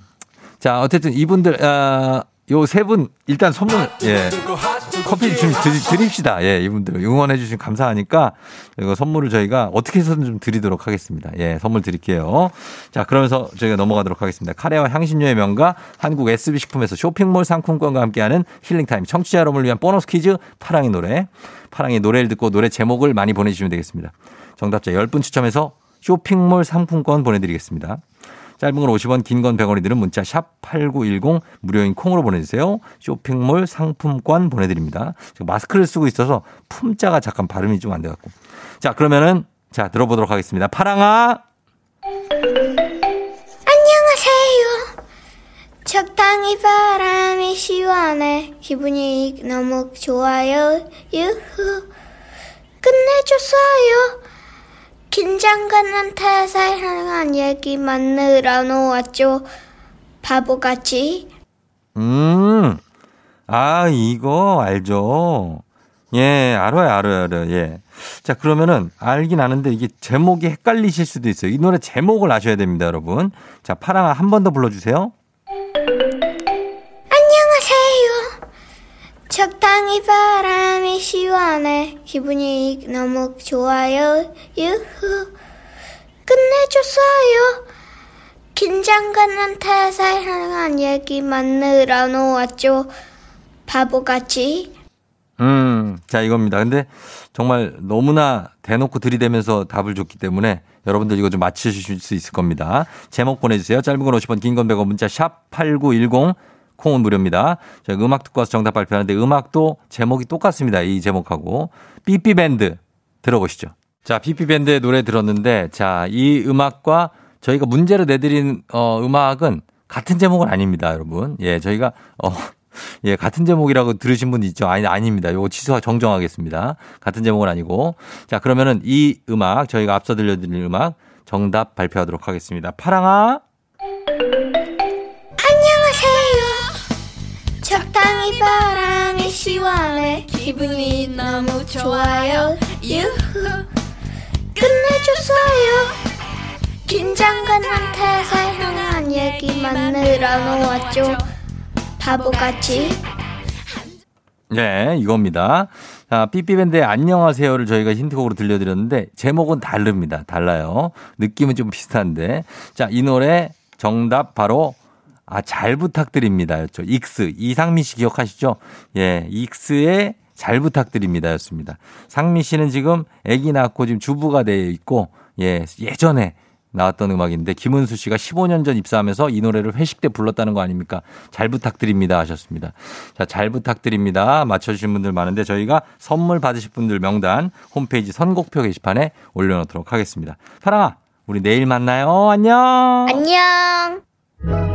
자, 어쨌든 이분들, 아, 요세 분, 일단 선물, 예. 커피 좀 드리, 드립시다. 예, 이분들 응원해 주시면 감사하니까 이거 선물을 저희가 어떻게 해서든 좀 드리도록 하겠습니다. 예, 선물 드릴게요. 자, 그러면서 저희가 넘어가도록 하겠습니다. 카레와 향신료의 명가 한국 SB 식품에서 쇼핑몰 상품권과 함께하는 힐링 타임 청취자 여러분을 위한 보너스 퀴즈 파랑의 노래. 파랑의 노래를 듣고 노래 제목을 많이 보내 주시면 되겠습니다. 정답자 10분 추첨해서 쇼핑몰 상품권 보내 드리겠습니다. 짧은 건 50원, 긴 건 100원이 드는 문자 샵 8910 무료인 콩으로 보내주세요. 쇼핑몰 상품권 보내드립니다. 마스크를 쓰고 있어서 품자가 잠깐 발음이 좀 안 돼갖고. 자, 그러면은 자, 들어보도록 하겠습니다. 파랑아! 안녕하세요. 적당히 바람이 시원해. 기분이 너무 좋아요. 유후. 끝내줬어요. 긴장감한테 사랑한 얘기만 늘어놓았죠. 바보같이. 음, 아, 이거 알죠. 예, 알아요, 알아요, 알아요. 예. 자, 그러면은 알긴 아는데 이게 제목이 헷갈리실 수도 있어요. 이 노래 제목을 아셔야 됩니다, 여러분. 자, 파랑아 한 번 더 불러주세요. 적당히 바람이 시원해. 기분이 너무 좋아요. 유후. 끝내줬어요. 긴장감한테 사랑한 얘기만 늘어놓았죠. 바보같이. 음, 자, 이겁니다. 근데 정말 너무나 대놓고 들이대면서 답을 줬기 때문에 여러분들 이거 좀 맞추실 수 있을 겁니다. 제목 보내주세요. 짧은 건 50원, 긴 건 100원, 문자 샵 8910. 콩은 무료입니다. 저희 음악 듣고 와서 정답 발표하는데 음악도 제목이 똑같습니다. 이 제목하고. 삐삐밴드 들어보시죠. 자, 삐삐밴드의 노래 들었는데 자, 이 음악과 저희가 문제로 내드린 어, 음악은 같은 제목은 아닙니다, 여러분. 예, 저희가 어, 예, 같은 제목이라고 들으신 분 있죠? 아니, 아닙니다. 요거 취소 정정하겠습니다. 같은 제목은 아니고. 자, 그러면은 이 음악, 저희가 앞서 들려드린 음악 정답 발표하도록 하겠습니다. 파랑아. 적당히 바람이 시원해. 기분이 너무 좋아요. 유후. 끝내줬어요. 긴장감한테 사랑한 얘기만 늘어놓았죠. 바보같이. 네, 이겁니다. 자, 삐삐밴드의 안녕하세요를 저희가 힌트곡으로 들려드렸는데 제목은 다릅니다. 달라요. 느낌은 좀 비슷한데. 자, 이 노래 정답 바로 아, 잘 부탁드립니다. 였죠. 익스. 이상미 씨 기억하시죠? 예, 익스의 잘 부탁드립니다. 였습니다. 상미 씨는 지금 아기 낳고 지금 주부가 되어 있고, 예, 예전에 나왔던 음악인데 김은수 씨가 15년 전 입사하면서 이 노래를 회식 때 불렀다는 거 아닙니까? 잘 부탁드립니다 하셨습니다. 자, 잘 부탁드립니다. 맞춰주신 분들 많은데 저희가 선물 받으실 분들 명단 홈페이지 선곡표 게시판에 올려놓도록 하겠습니다. 파랑아, 우리 내일 만나요. 안녕. 안녕.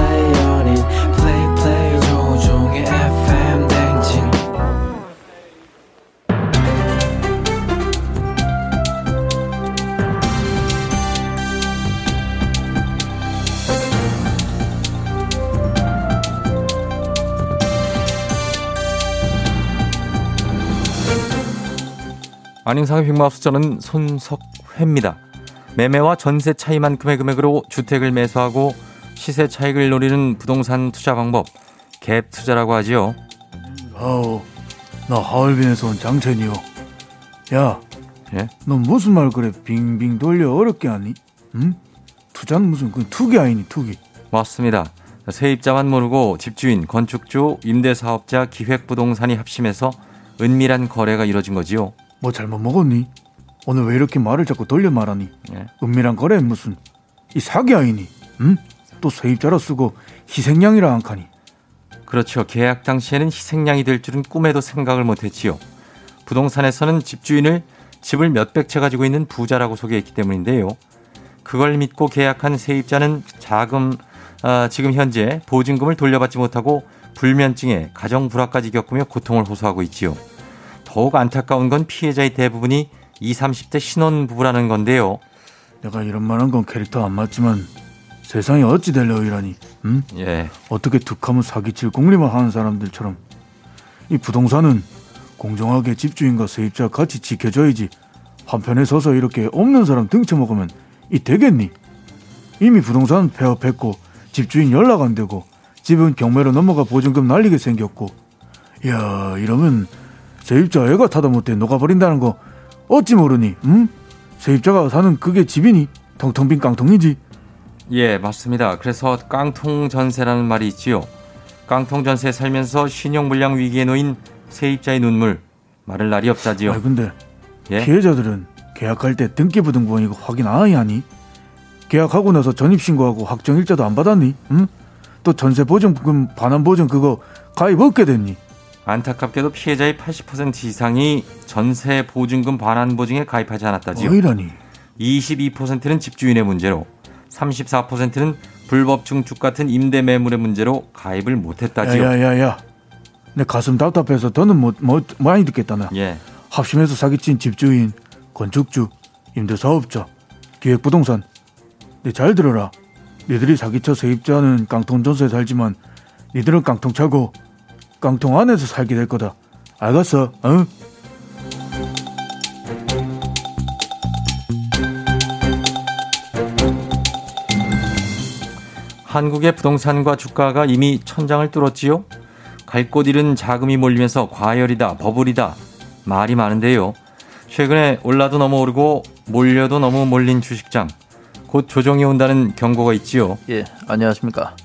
안녕상의 빅마우스 저는 손석회입니다. 매매와 전세 차이만큼의 금액으로 주택을 매수하고 시세 차익을 노리는 부동산 투자 방법 갭 투자라고 하지요. 아우, 나 하얼빈에서 온 장첸이요. 야, 예? 너 무슨 말 그래 빙빙 돌려 어렵게 하니? 응? 투자는 무슨 그 투기 아니니 투기? 맞습니다. 세입자만 모르고 집주인, 건축주, 임대사업자, 기획부동산이 합심해서 은밀한 거래가 이뤄진 거지요. 뭐 잘못 먹었니? 오늘 왜 이렇게 말을 자꾸 돌려 말하니? 예. 은밀한 거래 무슨? 이 사기 아니니? 응? 또 세입자로 쓰고 희생양이라 안 카니? 그렇죠. 계약 당시에는 희생양이 될 줄은 꿈에도 생각을 못했지요. 부동산에서는 집주인을 집을 몇백 채 가지고 있는 부자라고 소개했기 때문인데요. 그걸 믿고 계약한 세입자는 자금 아, 지금 현재 보증금을 돌려받지 못하고 불면증에 가정 불화까지 겪으며 고통을 호소하고 있지요. 더욱 안타까운 건 피해자의 대부분이 20, 30대 신혼 부부라는 건데요. 내가 이런 말한 건 캐릭터 안 맞지만 세상이 어찌 될려 이라니 응? 예. 어떻게 툭하면 사기칠 공리만 하는 사람들처럼 이 부동산은 공정하게 집주인과 세입자 같이 지켜줘야지 한편에 서서 이렇게 없는 사람 등쳐먹으면 이 되겠니? 이미 부동산 폐업했고 집주인 연락 안 되고 집은 경매로 넘어가 보증금 날리게 생겼고 야 이러면 세입자 애가 타다 못해 녹아버린다는 거 어찌 모르니 응? 세입자가 사는 그게 집이니 텅텅 빈 깡통이지 예, 맞습니다. 그래서 깡통 전세라는 말이 있지요. 깡통 전세에 살면서 신용 불량 위기에 놓인 세입자의 눈물 마를 날이 없다지요. 아 근데 예? 피해자들은 계약할 때 등기부등본 이거 확인 안 하니 하니? 계약하고 나서 전입신고하고 확정일자도 안 받았니? 응? 또 전세 보증금 반환 보증 그거 가입 없게 됐니? 안타깝게도 피해자의 80% 이상이 전세 보증금 반환 보증에 가입하지 않았다지요. 어이라니 22%는 집주인의 문제로 34%는 불법 중축 같은 임대 매물의 문제로 가입을 못했다지요. 야야야야 내 가슴 답답해서 더는 뭐, 뭐 많이 듣겠다 나 예. 합심해서 사기친 집주인 건축주 임대사업자 기획부동산 내잘 들어라 니들이 사기쳐 세입자는 깡통 전세에 살지만 니들은 깡통 차고 깡통 안에서 살게 될 거다 알겠어 어? 한국의 부동산과 주가가 이미 천장을 뚫었지요. 갈 곳 잃은 자금이 몰리면서 과열이다, 버블이다 말이 많은데요. 최근에 올라도 너무 오르고 몰려도 너무 몰린 주식장. 곧 조정이 온다는 경고가 있지요. 예, 안녕하십니까.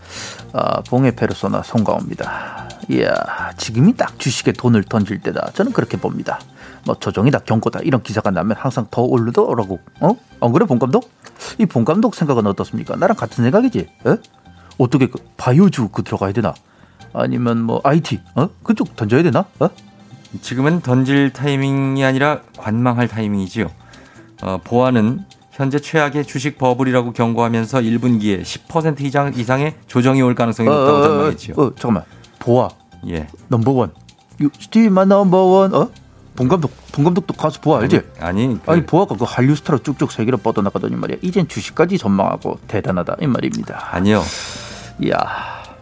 아, 봉해 페르소나 송강호입니다. 이야, 지금이 딱 주식에 돈을 던질 때다. 저는 그렇게 봅니다. 뭐 조정이다, 경고다 이런 기사가 나면 항상 더 오르더라고. 어? 안 그래, 본 감독? 이본 감독 생각은 어떻습니까? 나랑 같은 생각이지? 에? 어떻게 그 바이오주 그 들어가야 되나? 아니면 뭐 IT, 어? 그쪽 던져야 되나? 어? 지금은 던질 타이밍이 아니라 관망할 타이밍이지요. 어, 보아는 현재 최악의 주식 버블이라고 경고하면서 1분기에 10% 이상 이상의 조정이 올 가능성이 높다고 전망했지요. 어, 잠깐만. 보아, 예. 넘버원. 유 스티만 넘버원, 어? 본 감독, 본 감독도 가수 보아 알지? 아니, 그- 아니 보아가 그 한류 스타로 쭉쭉 세계로 뻗어나가더니 말이야. 이젠 주식까지 전망하고 대단하다 이 말입니다. 아니요. 이야,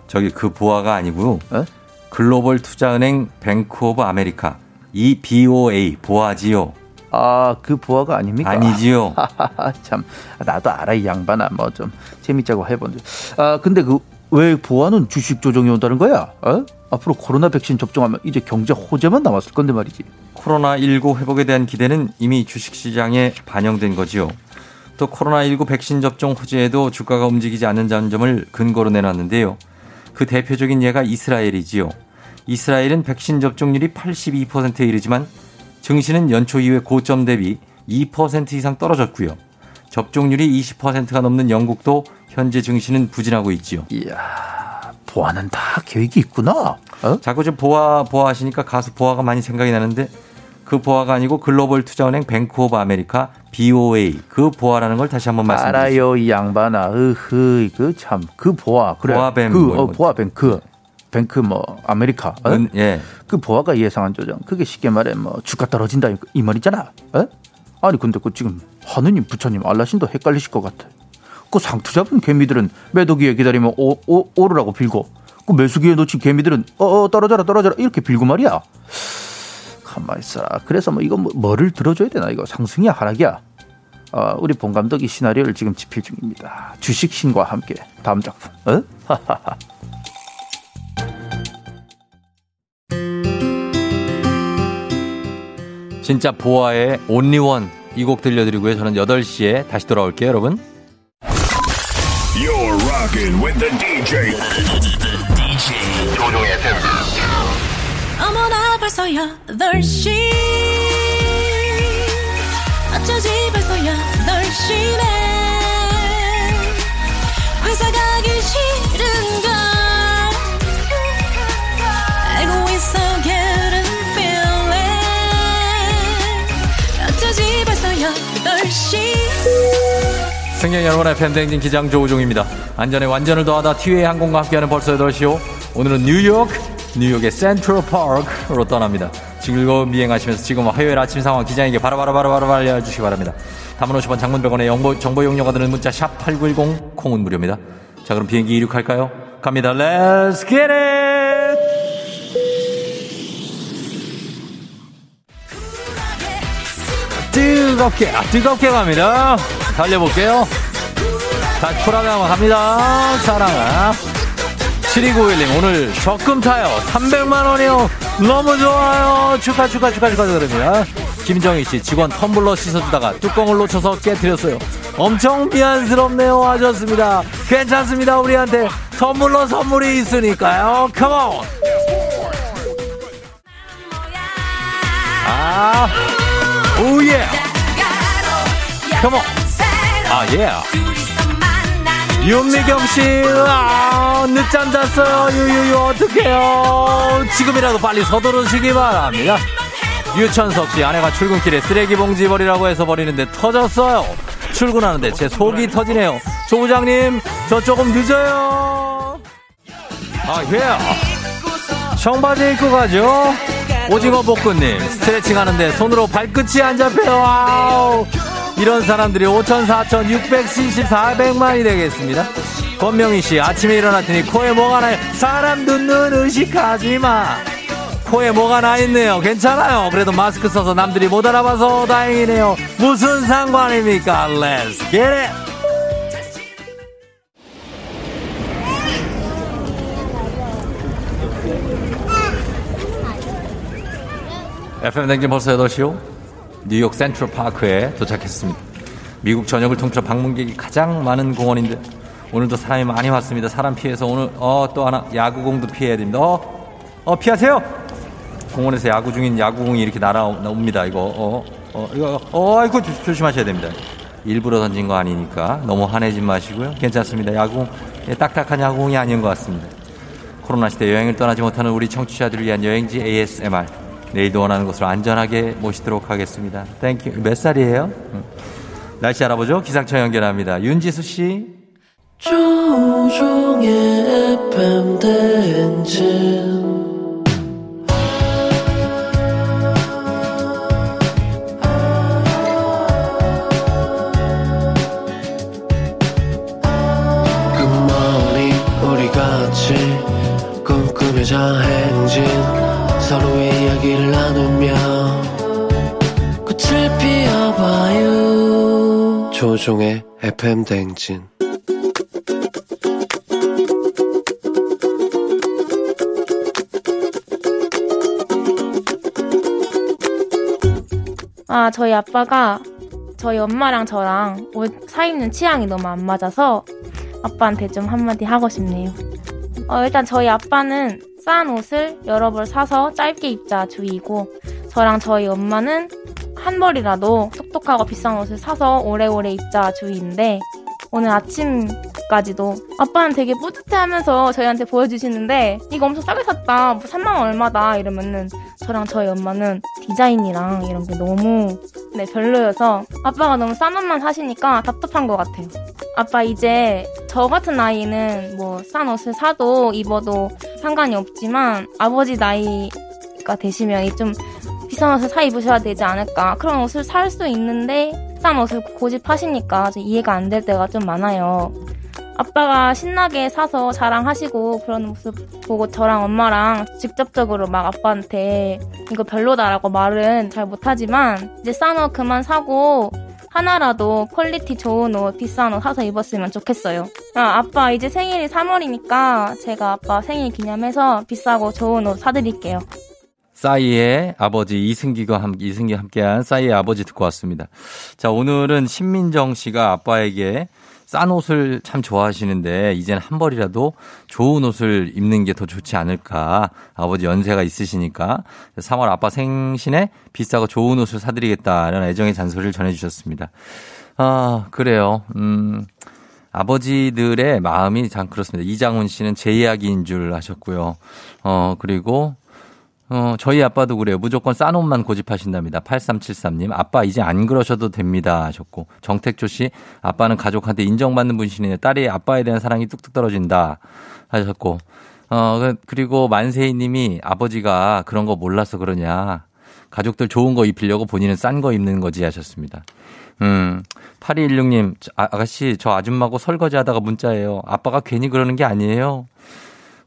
저기 그 보아가 아니고 에? 글로벌 투자은행 뱅크 오브 아메리카 이 BOA 보아지요. 아그 보아가 아닙니까? 아니지요. 참 나도 알아 이 양반아 뭐 좀 재밌자고 해본 적. 아 근데 그왜 보아는 주식 조정이 온다는 거야? 어? 앞으로 코로나 백신 접종하면 이제 경제 호재만 남았을 건데 말이지. 코로나19 회복에 대한 기대는 이미 주식시장에 반영된 거지요. 또 코로나19 백신 접종 호재에도 주가가 움직이지 않는다는 점을 근거로 내놨는데요. 그 대표적인 예가 이스라엘이지요. 이스라엘은 백신 접종률이 82%에 이르지만 증시는 연초 이후에 고점 대비 2% 이상 떨어졌고요. 접종률이 20%가 넘는 영국도 현재 증시는 부진하고 있지요. 이야 보아는 다 계획이 있구나. 어? 자꾸 좀 보아 보아 하시니까 가수 보아가 많이 생각이 나는데 그 보아가 아니고 글로벌 투자은행 뱅크 오브 아메리카 BOA 그 보아라는 걸 다시 한번 말씀드리죠. 알아요 이 양반아. 으흐 그참그 보아 그래. 보아뱅 그뭐 어, 이런 보아 뱅크 뱅크 뭐 아메리카. 어? 은, 예. 그 보아가 예상한 조정. 그게 쉽게 말해 뭐 주가 떨어진다 이- 이 말이잖아. 에? 아니 근데 그 지금 하느님 부처님 알라신도 헷갈리실 것 같아. 그 상투 잡은 개미들은 매도기에 기다리면 오, 오, 오르라고 빌고 그 매수기에 놓친 개미들은 어, 어 떨어져라 떨어져라 이렇게 빌고 말이야. 가만 있어라. 그래서 뭐 이거 뭐, 뭐를 들어줘야 되나 이거 상승이야 하락이야. 어, 우리 본 감독이 시나리오를 지금 집필 중입니다. 주식 신과 함께 다음 작품. 어? 진짜 보아의 온리 원 이 곡 들려드리고요. 저는 8시에 다시 돌아올게요, 여러분. You're rocking with the DJ. DJ 조종의 팬. 어머나 벌써 8시 어쩌지 벌써 8시네 승객 여러분의 팬댕진 기장 조우종입니다. 안전에 완전을 더하다 티웨이 항공과 함께하는 벌써 8시오. 오늘은 뉴욕, 뉴욕의 센트럴 파크로 떠납니다. 즐거운 비행하시면서 지금 화요일 아침 상황 기장에게 바로바로바로바로 알려주시기 바랍니다. 담은 50원 장문 100원의 정보, 정보 용료가 드는 문자 샵 8910 콩은 무료입니다. 자 그럼 비행기 이륙할까요? 갑니다. Let's get it! 뜨겁게 아, 뜨겁게 갑니다. 달려볼게요. 다시 풀어가면 갑니다. 사랑아. 7291님 오늘 적금 타요. 300만 원이요. 너무 좋아요. 축하 축하 축하 축하드립니다. 김정희 씨 직원 텀블러 씻어주다가 뚜껑을 놓쳐서 깨뜨렸어요. 엄청 미안스럽네요 하셨습니다. 괜찮습니다. 우리한테 텀블러 선물이 있으니까요. 컴온. 아, 오예. 컴온. 아 예. 윤미경 씨, 아, 늦잠 잤어요. 유유유, 어떡해요. 지금이라도 빨리 서두르시기 바랍니다. 유천석 씨, 아내가 출근길에 쓰레기 봉지 버리라고 해서 버리는데 터졌어요. 출근하는데 제 속이 터지네요. 조 부장님, 저 조금 늦어요. 아, 예. 청바지 입고 가죠. 오징어 볶음님, 스트레칭 하는데 손으로 발끝이 안 잡혀요. 아우. 이런 사람들이 5천, 4천, 670, 400만이 되겠습니다. 권명희 씨, 아침에 일어났더니 코에 뭐가 나요? 사람 듣는 의식하지 마. 코에 뭐가 나 있네요. 괜찮아요. 그래도 마스크 써서 남들이 못 알아봐서 다행이네요. 무슨 상관입니까? Let's get it! FM 댕진 벌써 8시요? 뉴욕 센트럴 파크에 도착했습니다. 미국 전역을 통틀어 방문객이 가장 많은 공원인데 오늘도 사람이 많이 왔습니다. 사람 피해서 오늘 어 또 하나 야구공도 피해야 됩니다. 어, 어 피하세요. 공원에서 야구 중인 야구공이 이렇게 날아옵니다. 이거 어, 어 이거 어 이거 조, 조심하셔야 됩니다. 일부러 던진 거 아니니까 너무 화내지 마시고요. 괜찮습니다. 야구 예, 딱딱한 야구공이 아닌 것 같습니다. 코로나 시대 여행을 떠나지 못하는 우리 청취자들을 위한 여행지 ASMR 내일도 원하는 곳으로 안전하게 모시도록 하겠습니다. Thank you. 몇 살이에요? 응. 날씨 알아보죠. 기상청 연결합니다. 윤지수 씨. 조우종의 FM 대행진 조종의 FM 대행진 아, 저희 아빠가 저희 엄마랑 저랑 옷 사입는 취향이 너무 안 맞아서 아빠한테 좀 한마디 하고 싶네요. 어, 일단 저희 아빠는 싼 옷을 여러 벌 사서 짧게 입자 주의고 저랑 저희 엄마는 한 벌이라도 똑똑하고 비싼 옷을 사서 오래오래 입자 주의인데 오늘 아침까지도 아빠는 되게 뿌듯해하면서 저희한테 보여주시는데 이거 엄청 싸게 샀다 뭐 3만 원 얼마다 이러면은 저랑 저희 엄마는 디자인이랑 이런 게 너무 네 별로여서 아빠가 너무 싼 옷만 사시니까 답답한 것 같아요. 아빠 이제 저 같은 나이는 뭐 싼 옷을 사도 입어도 상관이 없지만 아버지 나이가 되시면 좀 비싼 옷을 사 입으셔야 되지 않을까 그런 옷을 살 수 있는데 싼 옷을 고집하시니까 이해가 안 될 때가 좀 많아요. 아빠가 신나게 사서 자랑하시고 그런 모습 보고 저랑 엄마랑 직접적으로 막 아빠한테 이거 별로다라고 말은 잘 못하지만 이제 싼 옷 그만 사고 하나라도 quality 좋은 옷, 비싼 옷 사서 입었으면 좋겠어요. 아, 아빠 이제 생일이 3월이니까 제가 아빠 생일 기념해서 비싸고 좋은 옷 사드릴게요. 싸이의 아버지 이승기가 함, 이승기 함께한 싸이의 아버지 듣고 왔습니다. 자, 오늘은 신민정 씨가 아빠에게 싼 옷을 참 좋아하시는데 이제는 한 벌이라도 좋은 옷을 입는 게 더 좋지 않을까. 아버지 연세가 있으시니까 3월 아빠 생신에 비싸고 좋은 옷을 사드리겠다는 애정의 잔소리를 전해주셨습니다. 아 그래요. 음. 아버지들의 마음이 참 그렇습니다. 이장훈 씨는 제 이야기인 줄 하셨고요. 어, 그리고 어, 저희 아빠도 그래요. 무조건 싼 옷만 고집하신답니다. 8373님. 아빠 이제 안 그러셔도 됩니다. 하셨고. 정택조 씨. 아빠는 가족한테 인정받는 분이시네요. 딸이 아빠에 대한 사랑이 뚝뚝 떨어진다. 하셨고. 어, 그- 그리고 만세희 님이 아버지가 그런 거 몰라서 그러냐. 가족들 좋은 거 입히려고 본인은 싼 거 입는 거지 하셨습니다. 음, 8216님, 저- 아, 아가씨, 저 아줌마고 설거지 하다가 문자예요. 아빠가 괜히 그러는 게 아니에요.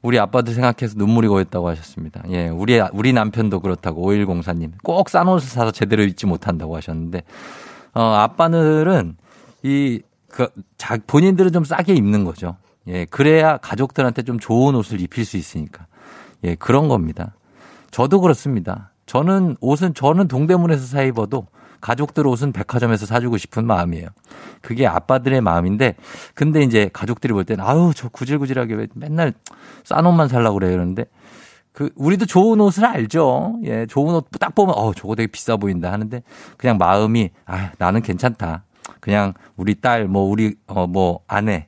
우리 아빠들 생각해서 눈물이 고였다고 하셨습니다. 예, 우리, 우리 남편도 그렇다고 5104님. 꼭 싼 옷을 사서 제대로 입지 못한다고 하셨는데, 어, 아빠들은 이, 그, 자, 본인들은 좀 싸게 입는 거죠. 예, 그래야 가족들한테 좀 좋은 옷을 입힐 수 있으니까. 예, 그런 겁니다. 저도 그렇습니다. 저는 옷은, 저는 동대문에서 사 입어도 가족들 옷은 백화점에서 사주고 싶은 마음이에요. 그게 아빠들의 마음인데, 근데 이제 가족들이 볼 때는, 아유, 저 구질구질하게 왜 맨날 싼 옷만 살라고 그래요. 그러는데, 그, 우리도 좋은 옷을 알죠. 예, 좋은 옷 딱 보면, 어, 저거 되게 비싸 보인다 하는데, 그냥 마음이, 아, 나는 괜찮다. 그냥 우리 딸, 뭐, 우리, 어, 뭐, 아내.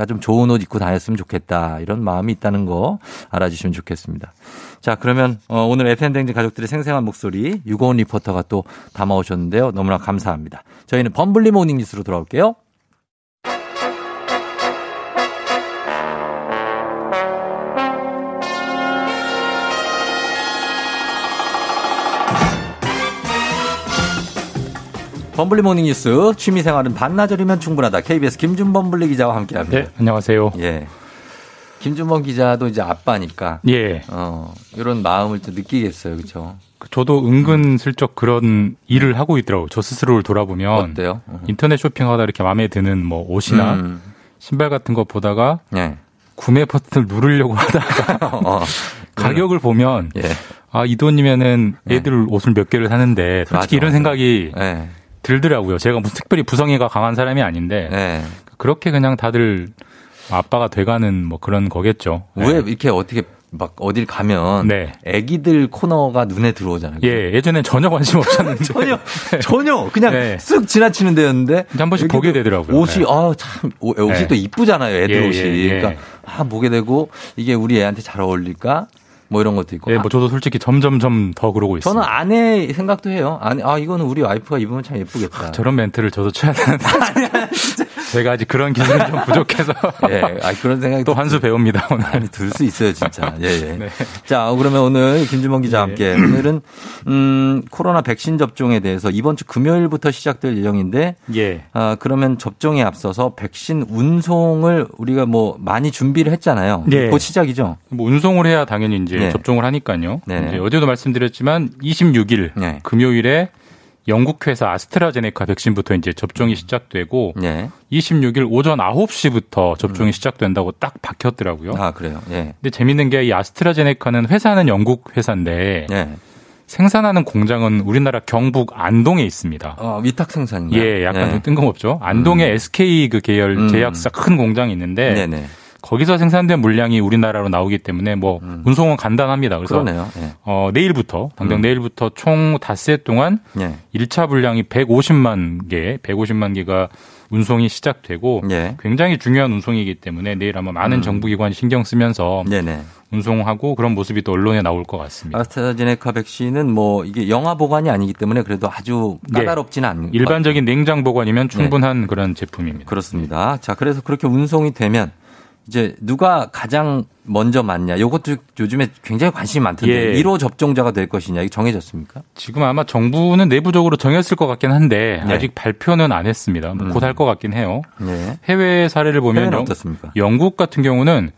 가 좀 좋은 옷 입고 다녔으면 좋겠다. 이런 마음이 있다는 거 알아주시면 좋겠습니다. 자, 그러면 어, 오늘 FM대행진 가족들의 생생한 목소리 유고원 리포터가 또 담아오셨는데요. 너무나 감사합니다. 저희는 범블리 모닝 뉴스로 돌아올게요. 범블리 모닝 뉴스 취미 생활은 반나절이면 충분하다. KBS 김준범 블리 기자와 함께합니다. 네, 안녕하세요. 예. 김준범 기자도 이제 아빠니까 예. 어, 이런 마음을 또 느끼겠어요. 그렇죠? 저도 은근슬쩍 그런 일을 하고 있더라고요. 저 스스로를 돌아보면. 어때요? 인터넷 쇼핑하다 이렇게 마음에 드는 뭐 옷이나 음. 신발 같은 거 보다가 예. 구매 버튼을 누르려고 하다가 어. 가격을 보면 예. 아, 이 돈이면은 애들 옷을 몇 개를 사는데 솔직히 맞아. 이런 생각이 예. 들더라고요. 제가 무슨 특별히 부성애가 강한 사람이 아닌데 예. 그렇게 그냥 다들 아빠가 돼가는 뭐 그런 거겠죠. 왜 이렇게 어떻게 막 어딜 가면 네. 애기들 코너가 눈에 들어오잖아요. 예, 예전엔 전혀 관심 없었는데 전혀 전혀 그냥 네. 쓱 지나치는 데였는데 한 번씩 보게 되더라고요. 옷이 네. 아참 옷이 네. 또 이쁘잖아요. 애들 예, 옷이. 예, 예. 그러니까 아 보게 되고 이게 우리 애한테 잘 어울릴까? 뭐 이런 것도 있고. 예, 뭐 저도 솔직히 점점점 더 그러고 있어요. 저는 아내 생각도 해요. 아내, 아, 이거는 우리 와이프가 입으면 참 예쁘겠다. 저런 멘트를 저도 쳐야 되는데 제가 아직 그런 기술이 좀 부족해서 예, 아, 그런 생각이 또 한수 배웁니다 오늘. 많이 들수 있어요, 진짜. 예, 예. 네. 자, 그러면 오늘 김주범 기자와 예. 함께 오늘은 음, 코로나 백신 접종에 대해서 이번 주 금요일부터 시작될 예정인데 예. 아, 그러면 접종에 앞서서 백신 운송을 우리가 뭐 많이 준비를 했잖아요. 예. 곧 시작이죠. 뭐 운송을 해야 당연히 이제 네. 접종을 하니까요. 네. 이제 어제도 말씀드렸지만 26일 네. 금요일에 영국 회사 아스트라제네카 백신부터 이제 접종이 시작되고 네. 26일 오전 9시부터 접종이 시작된다고 딱 박혔더라고요. 아, 그래요. 예. 근데 재밌는 게 이 아스트라제네카는 회사는 영국 회사인데 예. 생산하는 공장은 우리나라 경북 안동에 있습니다. 어, 위탁 생산인가요? 예, 약간 예. 좀 뜬금없죠. 안동에 SK 그 계열 음. 제약사 큰 공장이 있는데 네네. 거기서 생산된 물량이 우리나라로 나오기 때문에 뭐 운송은 간단합니다. 그래서 음. 예. 어, 내일부터 당장 음. 내일부터 총 닷새 동안 예. 1차 분량이 150만 개, 150만 개가 운송이 시작되고 예. 굉장히 중요한 운송이기 때문에 내일 아마 많은 음. 정부기관이 신경 쓰면서 네네. 운송하고 그런 모습이 또 언론에 나올 것 같습니다. 아스트라제네카 백신은 뭐 이게 영화 보관이 아니기 때문에 그래도 아주 예. 까다롭지는 않은 일반적인 냉장 보관이면 네. 충분한 그런 제품입니다. 그렇습니다. 자, 그래서 그렇게 운송이 되면 이제 누가 가장 먼저 맞냐? 요것도 요즘에 굉장히 관심이 많던데 예. 1호 접종자가 될 것이냐? 이게 정해졌습니까? 지금 아마 정부는 내부적으로 정했을 것 같긴 한데 네. 아직 발표는 안 했습니다. 뭐 음. 곧할 것 같긴 해요. 네. 해외 사례를 보면 영? 영국 같은 경우는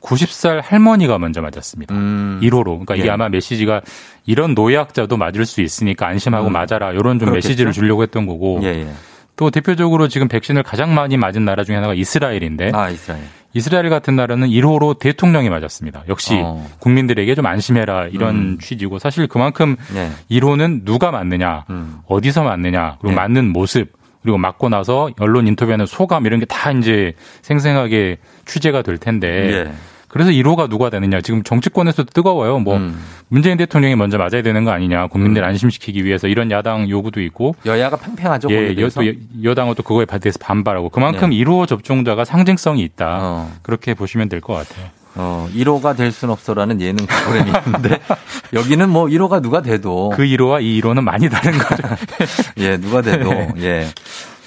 90살 할머니가 먼저 맞았습니다. 음. 1호로. 그러니까 이게 예. 아마 메시지가 이런 노약자도 맞을 수 있으니까 안심하고 음. 맞아라. 이런 좀 그렇겠죠? 메시지를 주려고 했던 거고. 예, 예. 또 대표적으로 지금 백신을 가장 많이 맞은 나라 중에 하나가 이스라엘인데 아, 이스라엘. 이스라엘 같은 나라는 1호로 대통령이 맞았습니다. 역시 어. 국민들에게 좀 안심해라 이런 음. 취지고 사실 그만큼 네. 1호는 누가 맞느냐, 음. 어디서 맞느냐, 그리고 네. 맞는 모습, 그리고 맞고 나서 언론 인터뷰하는 소감 이런 게 다 이제 생생하게 취재가 될 텐데 예. 그래서 1호가 누가 되느냐 지금 정치권에서도 뜨거워요. 뭐 음. 문재인 대통령이 먼저 맞아야 되는 거 아니냐, 국민들 안심시키기 위해서 이런 야당 요구도 있고 여야가 팽팽하죠. 예, 여, 대해서. 또 여- 여당은 또 그거에 대해서 반발하고 그만큼 네. 1호 접종자가 상징성이 있다. 어. 그렇게 보시면 될 것 같아요. 어, 1호가 될 순 없어라는 예능 프로그램이 있는데 여기는 뭐 1호가 누가 돼도 그 1호와 이 1호는 많이 다른 거죠. 예, 누가 돼도 예.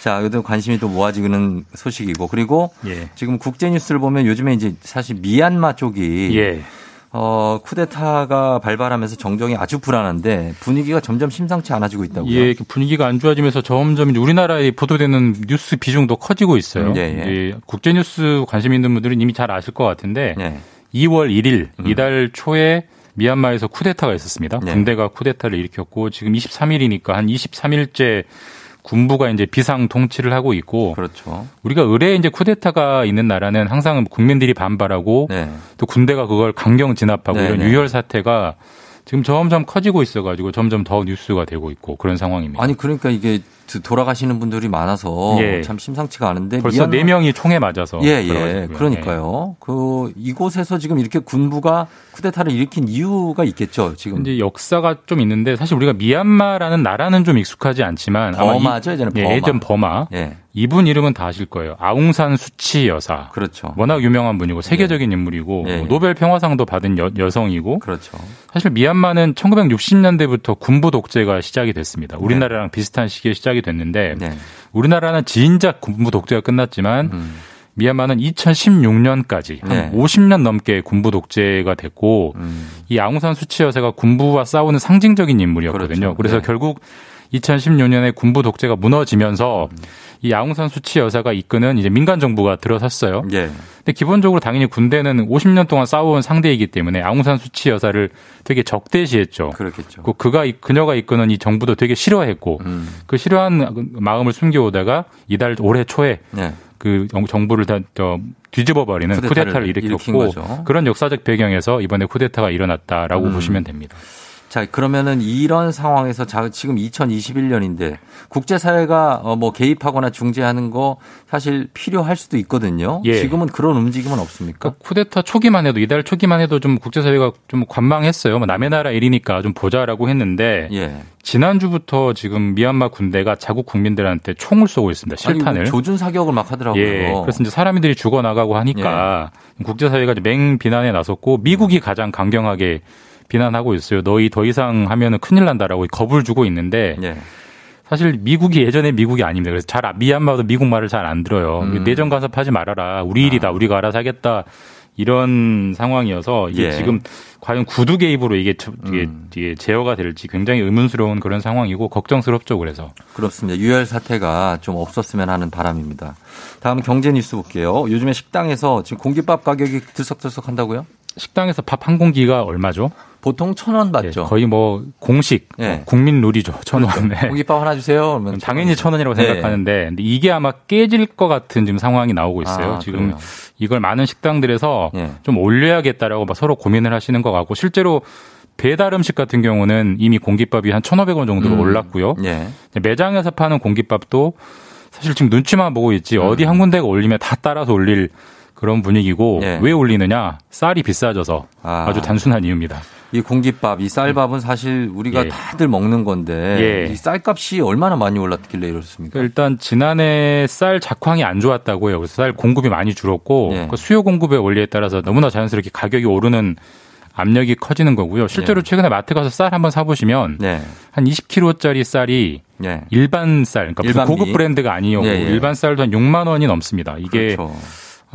자, 요즘 관심이 또 모아지는 소식이고 그리고 예. 지금 국제 뉴스를 보면 요즘에 이제 사실 미얀마 쪽이 예. 어, 쿠데타가 발발하면서 정정이 아주 불안한데 분위기가 점점 심상치 않아지고 있다고요. 예, 분위기가 안 좋아지면서 점점 우리나라에 보도되는 뉴스 비중도 커지고 있어요. 예, 예. 국제 뉴스 관심 있는 분들은 이미 잘 아실 것 같은데 예. 2월 1일 음. 이달 초에 미얀마에서 쿠데타가 있었습니다. 네. 군대가 쿠데타를 일으켰고 지금 23일이니까 한 23일째 군부가 이제 비상 통치를 하고 있고 그렇죠. 우리가 의뢰 이제 쿠데타가 있는 나라는 항상 국민들이 반발하고 네. 또 군대가 그걸 강경 진압하고 네, 이런 네. 유혈 사태가 지금 점점 커지고 있어가지고 점점 더 뉴스가 되고 있고 그런 상황입니다. 아니 그러니까 이게 돌아가시는 분들이 많아서 예. 참 심상치가 않은데 벌써 네 명이 총에 맞아서 예, 예. 그러니까요. 그 이곳에서 지금 이렇게 군부가 쿠데타를 일으킨 이유가 있겠죠. 지금 이제 역사가 좀 있는데 사실 우리가 미얀마라는 나라는 좀 익숙하지 않지만 버마죠, 예전에 예, 버마. 예전 버마. 예. 이분 이름은 다 아실 거예요. 아웅산 수치 여사. 그렇죠. 워낙 유명한 분이고 세계적인 인물이고 예, 예. 뭐 노벨 평화상도 받은 여, 여성이고 그렇죠. 사실 미얀마는 1960년대부터 군부 독재가 시작이 됐습니다. 우리나라랑 비슷한 시기에 시작이 됐는데 네. 우리나라는 지인작 군부 독재가 끝났지만 음. 미얀마는 2016년까지 네. 한 50년 넘게 군부 독재가 됐고 음. 이 아웅산 수치 여사가 군부와 싸우는 상징적인 인물이었거든요. 그렇죠. 그래서 네. 결국 2016년에 군부 독재가 무너지면서 음. 이 아웅산 수치 여사가 이끄는 이제 민간 정부가 들어섰어요. 예. 근데 기본적으로 당연히 군대는 50년 동안 싸워온 상대이기 때문에 아웅산 수치 여사를 되게 적대시했죠. 그렇겠죠. 그 그가 이- 그녀가 이끄는 이 정부도 되게 싫어했고 음. 그 싫어한 마음을 숨겨오다가 이달 올해 초에 네. 그 정- 정부를 다 저, 뒤집어 버리는 쿠데타를 쿠데타를, 일으켰고. 그런 역사적 배경에서 이번에 쿠데타가 일어났다라고 음. 보시면 됩니다. 자, 그러면은 이런 상황에서 자, 지금 2021년인데 국제사회가 어, 뭐 개입하거나 중재하는 거 사실 필요할 수도 있거든요. 예. 지금은 그런 움직임은 없습니까? 그러니까 쿠데타 초기만 해도 이달 초기만 해도 좀 국제사회가 좀 관망했어요. 뭐 남의 나라 일이니까 좀 보자라고 했는데 예. 지난주부터 지금 미얀마 군대가 자국 국민들한테 총을 쏘고 있습니다. 실탄을. 뭐 조준 사격을 막 하더라고요. 예. 그래서 이제 사람들이 죽어나가고 하니까 국제사회가 이제 맹 비난에 나섰고 미국이 가장 강경하게 비난하고 있어요. 너희 더 이상 하면은 큰일 난다라고 겁을 주고 있는데 예. 사실 미국이 예전에 미국이 아닙니다. 그래서 잘 아- 미얀마도 미국 말을 잘 안 들어요. 음. 내정 간섭하지 말아라. 우리 일이다. 우리가 알아서 하겠다. 이런 상황이어서 이게 예. 지금 과연 구두 개입으로 이게, 저- 이게, 음. 이게 제어가 될지 굉장히 의문스러운 그런 상황이고 걱정스럽죠. 그래서 그렇습니다. 유혈 사태가 좀 없었으면 하는 바람입니다. 다음 경제 뉴스 볼게요. 요즘에 식당에서 지금 공깃밥 가격이 들썩들썩 한다고요? 식당에서 밥 한 공기가 얼마죠? 보통 천 원 받죠. 거의 뭐 공식 예. 뭐 국민 룰이죠. 천 원. 네. 공깃밥 하나 주세요. 그러면 당연히 천 원이라고 네. 생각하는데 근데 이게 아마 깨질 것 같은 지금 상황이 나오고 있어요. 아, 지금 그래요? 이걸 많은 식당들에서 예. 좀 올려야겠다라고 막 서로 고민을 하시는 것 같고 실제로 배달 음식 같은 경우는 이미 공깃밥이 한 1,500원 정도로 음. 올랐고요. 예. 매장에서 파는 공깃밥도 사실 지금 눈치만 보고 있지 어디 한 군데가 올리면 다 따라서 올릴 그런 분위기고 음. 예. 왜 올리느냐? 쌀이 비싸져서 아. 아. 주 단순한 이유입니다. 이 공깃밥, 이 쌀밥은 사실 우리가 예. 다들 먹는 건데 예. 이 쌀값이 얼마나 많이 올랐길래 이렇습니까? 일단 지난해 쌀 작황이 안 좋았다고 해요. 그래서 쌀 공급이 많이 줄었고 예. 그 수요 공급의 원리에 따라서 너무나 자연스럽게 가격이 오르는 압력이 커지는 거고요. 실제로 예. 최근에 마트 가서 쌀 한번 사보시면 네. 한 20kg짜리 쌀이 예. 일반 쌀, 그러니까 일반미. 고급 브랜드가 아니고 예, 예. 일반 쌀도 한 6만 원이 넘습니다. 이게 그렇죠.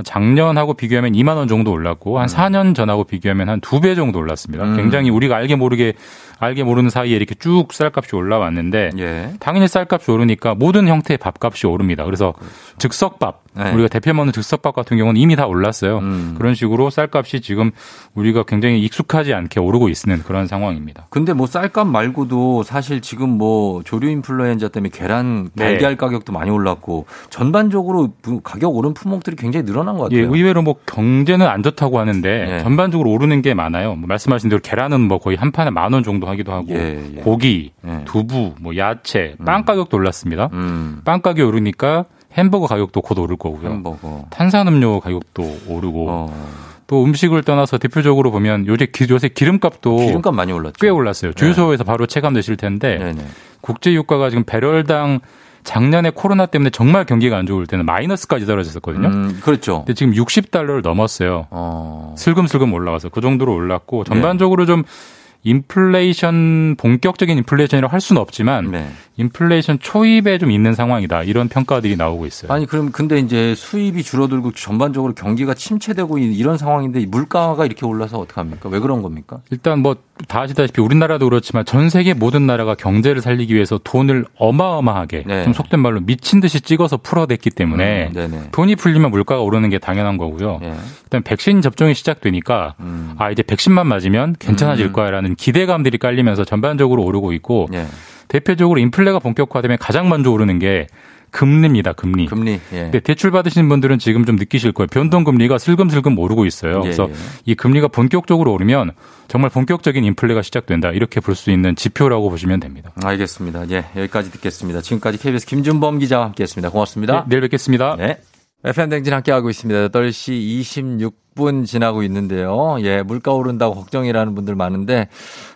작년하고 비교하면 2만 원 정도 올랐고 한 4년 전하고 비교하면 한 두 배 정도 올랐습니다. 음. 굉장히 우리가 알게 모르게 알게 모르는 사이에 이렇게 쭉 쌀값이 올라왔는데 예. 당연히 쌀값이 오르니까 모든 형태의 밥값이 오릅니다. 그래서 즉석밥 네. 우리가 대표 먹는 즉석밥 같은 경우는 이미 다 올랐어요. 음. 그런 식으로 쌀값이 지금 우리가 굉장히 익숙하지 않게 오르고 있는 그런 상황입니다. 근데 뭐 쌀값 말고도 사실 지금 뭐 조류 인플루엔자 때문에 계란 네. 달걀 가격도 많이 올랐고 전반적으로 부- 가격 오른 품목들이 굉장히 늘어난 것 예, 같아요. 의외로 뭐 경제는 안 좋다고 하는데 예. 전반적으로 오르는 게 많아요. 뭐 말씀하신 대로 계란은 뭐 거의 한 판에 만 원 정도 하기도 하고 예, 예. 고기, 예. 두부, 뭐 야채, 빵 가격도 올랐습니다. 음. 빵 가격이 오르니까 햄버거 가격도 곧 오를 거고요. 햄버거. 탄산음료 가격도 오르고 어. 또 음식을 떠나서 대표적으로 보면 요새 기- 요새 기름값도 기름값 많이 올랐죠. 꽤 올랐어요. 주유소에서 바로 체감되실 텐데 네네. 국제 유가가 지금 배럴당 작년에 코로나 때문에 정말 경기가 안 좋을 때는 마이너스까지 떨어졌었거든요. 음, 그렇죠. 근데 지금 60달러를 넘었어요. 슬금슬금 올라가서 그 정도로 올랐고 전반적으로 좀 인플레이션 본격적인 인플레이션이라고 할 수는 없지만 네. 인플레이션 초입에 좀 있는 상황이다 이런 평가들이 나오고 있어요. 아니 그럼 근데 이제 수입이 줄어들고 전반적으로 경기가 침체되고 이- 이런 상황인데 물가가 이렇게 올라서 어떡합니까? 왜 그런 겁니까? 일단 뭐 다 아시다시피 우리나라도 그렇지만 전 세계 모든 나라가 경제를 살리기 위해서 돈을 어마어마하게 네. 좀 속된 말로 미친 듯이 찍어서 풀어댔기 때문에 음. 돈이 풀리면 물가가 오르는 게 당연한 거고요. 예. 그다음 백신 접종이 시작되니까 음. 아 이제 백신만 맞으면 괜찮아질 거야라는 기대감들이 깔리면서 전반적으로 오르고 있고 예. 대표적으로 인플레가 본격화되면 가장 먼저 오르는 게 금리입니다. 금리. 금리. 예. 근데 대출 받으시는 분들은 지금 좀 느끼실 거예요. 변동 금리가 슬금슬금 오르고 있어요. 예, 그래서 예. 이 금리가 본격적으로 오르면 정말 본격적인 인플레가 시작된다. 이렇게 볼 수 있는 지표라고 보시면 됩니다. 알겠습니다. 예, 여기까지 듣겠습니다. 지금까지 KBS 김준범 기자와 함께했습니다. 고맙습니다. 네, 내일 뵙겠습니다. 네. FM 댕진 함께하고 있습니다. 8시 26분 지나고 있는데요. 예, 물가 오른다고 걱정이라는 분들 많은데,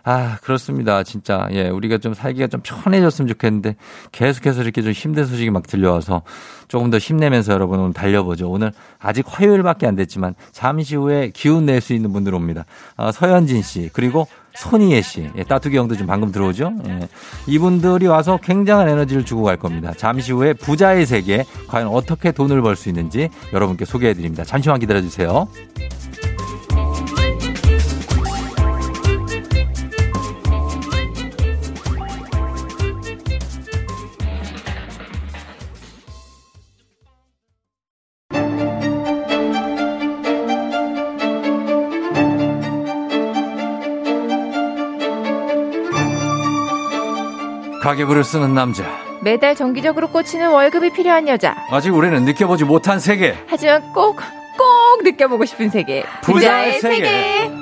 아, 그렇습니다. 진짜. 예, 우리가 좀 살기가 좀 편해졌으면 좋겠는데, 계속해서 이렇게 좀 힘든 소식이 막 들려와서 조금 더 힘내면서 여러분 오늘 달려보죠. 오늘 아직 화요일밖에 안 됐지만, 잠시 후에 기운 낼 수 있는 분들 옵니다. 아, 서현진 씨, 그리고 손희애 씨, 예, 따투기 형도 지금 방금 들어오죠? 예. 이분들이 와서 굉장한 에너지를 주고 갈 겁니다. 잠시 후에 부자의 세계, 과연 어떻게 돈을 벌 수 있는지 여러분께 소개해 드립니다. 잠시만 기다려 주세요. 가계부를 쓰는 남자. 매달 정기적으로 꽂히는 월급이 필요한 여자. 아직 우리는 느껴보지 못한 세계. 하지만 꼭, 꼭 느껴보고 싶은 세계. 부자의 세계.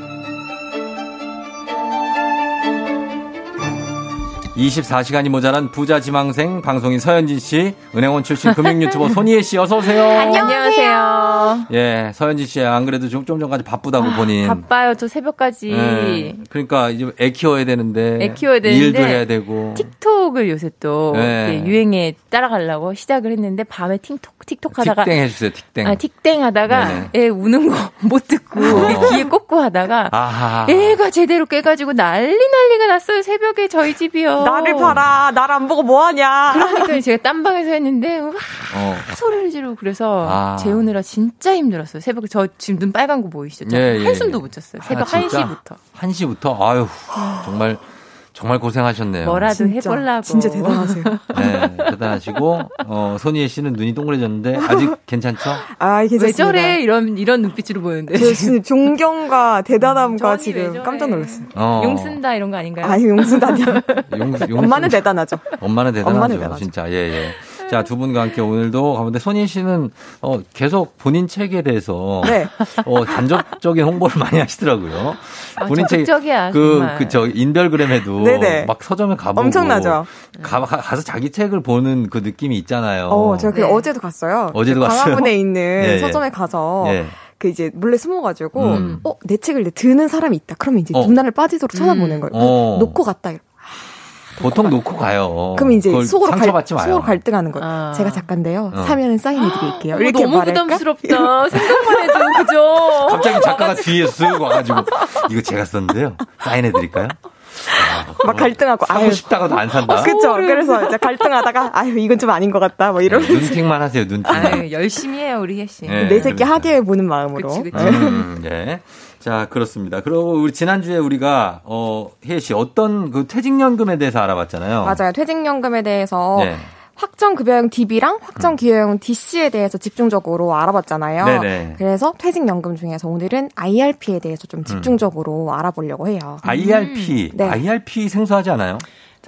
24시간이 모자란 부자 지망생 방송인 서현진 씨, 은행원 출신 금융 유튜버 손희애 씨 어서 오세요. 안녕하세요. 예, 서현진 씨 안 그래도 좀, 좀 전까지 바쁘다고 본인. 바빠요. 저 새벽까지. 예, 그러니까 이제 애 키워야 되는데. 애 키워야 되는데. 일도 해야 되고. 틱톡을 요새 또 네. 이렇게 유행에 따라가려고 시작을 했는데 밤에 틱톡 틱톡 하다가 틱땡 해 주세요, 틱땡. 아, 틱땡 하다가 네네. 애 우는 거 못 듣고 어. 귀에 꽂고 하다가 아하. 애가 제대로 깨 가지고 난리 난리가 났어요. 새벽에 저희 집이요. 나를 봐라. 나를 안 보고 뭐 하냐. 그러니까 제가 딴 방에서 했는데 와 어. 소리를 지르고 그래서 아. 재우느라 진짜 힘들었어요. 새벽에 저 지금 눈 빨간 거 보이시죠? 저 예, 예, 한숨도 예. 못 잤어요. 아, 새벽 진짜? 1시부터. 1시부터? 아유, 정말, 정말 고생하셨네요. 뭐라도 진짜, 해보려고. 진짜 대단하세요. 네, 대단하시고, 어, 손희애 씨는 눈이 동그래졌는데, 아직 괜찮죠? 아, 왜 괜찮습니다. 저래? 이런 이런 눈빛으로 보는데. 저 지금 존경과 대단함과 왜 지금? 깜짝 놀랐어요. 어. 용 쓴다 이런 거 아닌가요? 아니, 용순다니요. 용, 용, 엄마는 대단하죠. 엄마는 대단하죠. 엄마는 대단하죠. 진짜, 예, 예. 자, 두 분과 함께 오늘도 가운데 손희 씨는 어, 계속 본인 책에 대해서 네. 어, 간접적인 홍보를 많이 하시더라고요. 아, 적극적이야, 그, 정말. 그, 저, 인별그램에도 네네. 막 서점에 가보고. 엄청나죠. 가, 가- 가서 자기 책을 보는 그 느낌이 있잖아요. 어, 제가 그 네. 어제도 갔어요. 어제도 그 갔어요? 광화문에 있는 예, 예. 서점에 가서 예. 그 이제 몰래 숨어가지고 음. 어내 책을 이제 드는 사람이 있다. 그러면 이제 어. 눈알을 빠지도록 쳐다보는 거예요. 어. 놓고 갔다. 보통 놓고 가요. 그럼 이제 속으로 갈, 상처받지 마요. 속으로 갈등하는 거예요. 아. 제가 작가인데요. 어. 사면은 사인해 드릴게요. 어, 이렇게 너무 말할까? 부담스럽다. 생각만 해도 그죠? 갑자기 작가가 뒤에 쓱 와가지고 이거 제가 썼는데요. 사인해 드릴까요? 막 갈등하고 사고 아유 싶다가도 안 산다. 어, 그쵸. 그래서 이제 갈등하다가 아유 이건 좀 아닌 것 같다. 뭐 이런 눈팅만 하세요, 눈팅. 아유, 열심히 해요, 우리 혜씨. 네, 내 새끼 그러니까. 하게 보는 마음으로. 그치, 그치. 음, 네. 자, 그렇습니다. 그리고 우리 지난주에 우리가, 어, 혜혜 씨, 어떤 그 퇴직연금에 대해서 알아봤잖아요. 맞아요. 퇴직연금에 대해서 네. 확정급여형 DB랑 확정기여형 DC에 대해서 집중적으로 알아봤잖아요. 네네. 그래서 퇴직연금 중에서 오늘은 IRP에 대해서 좀 집중적으로 알아보려고 해요. IRP. 네. IRP 생소하지 않아요?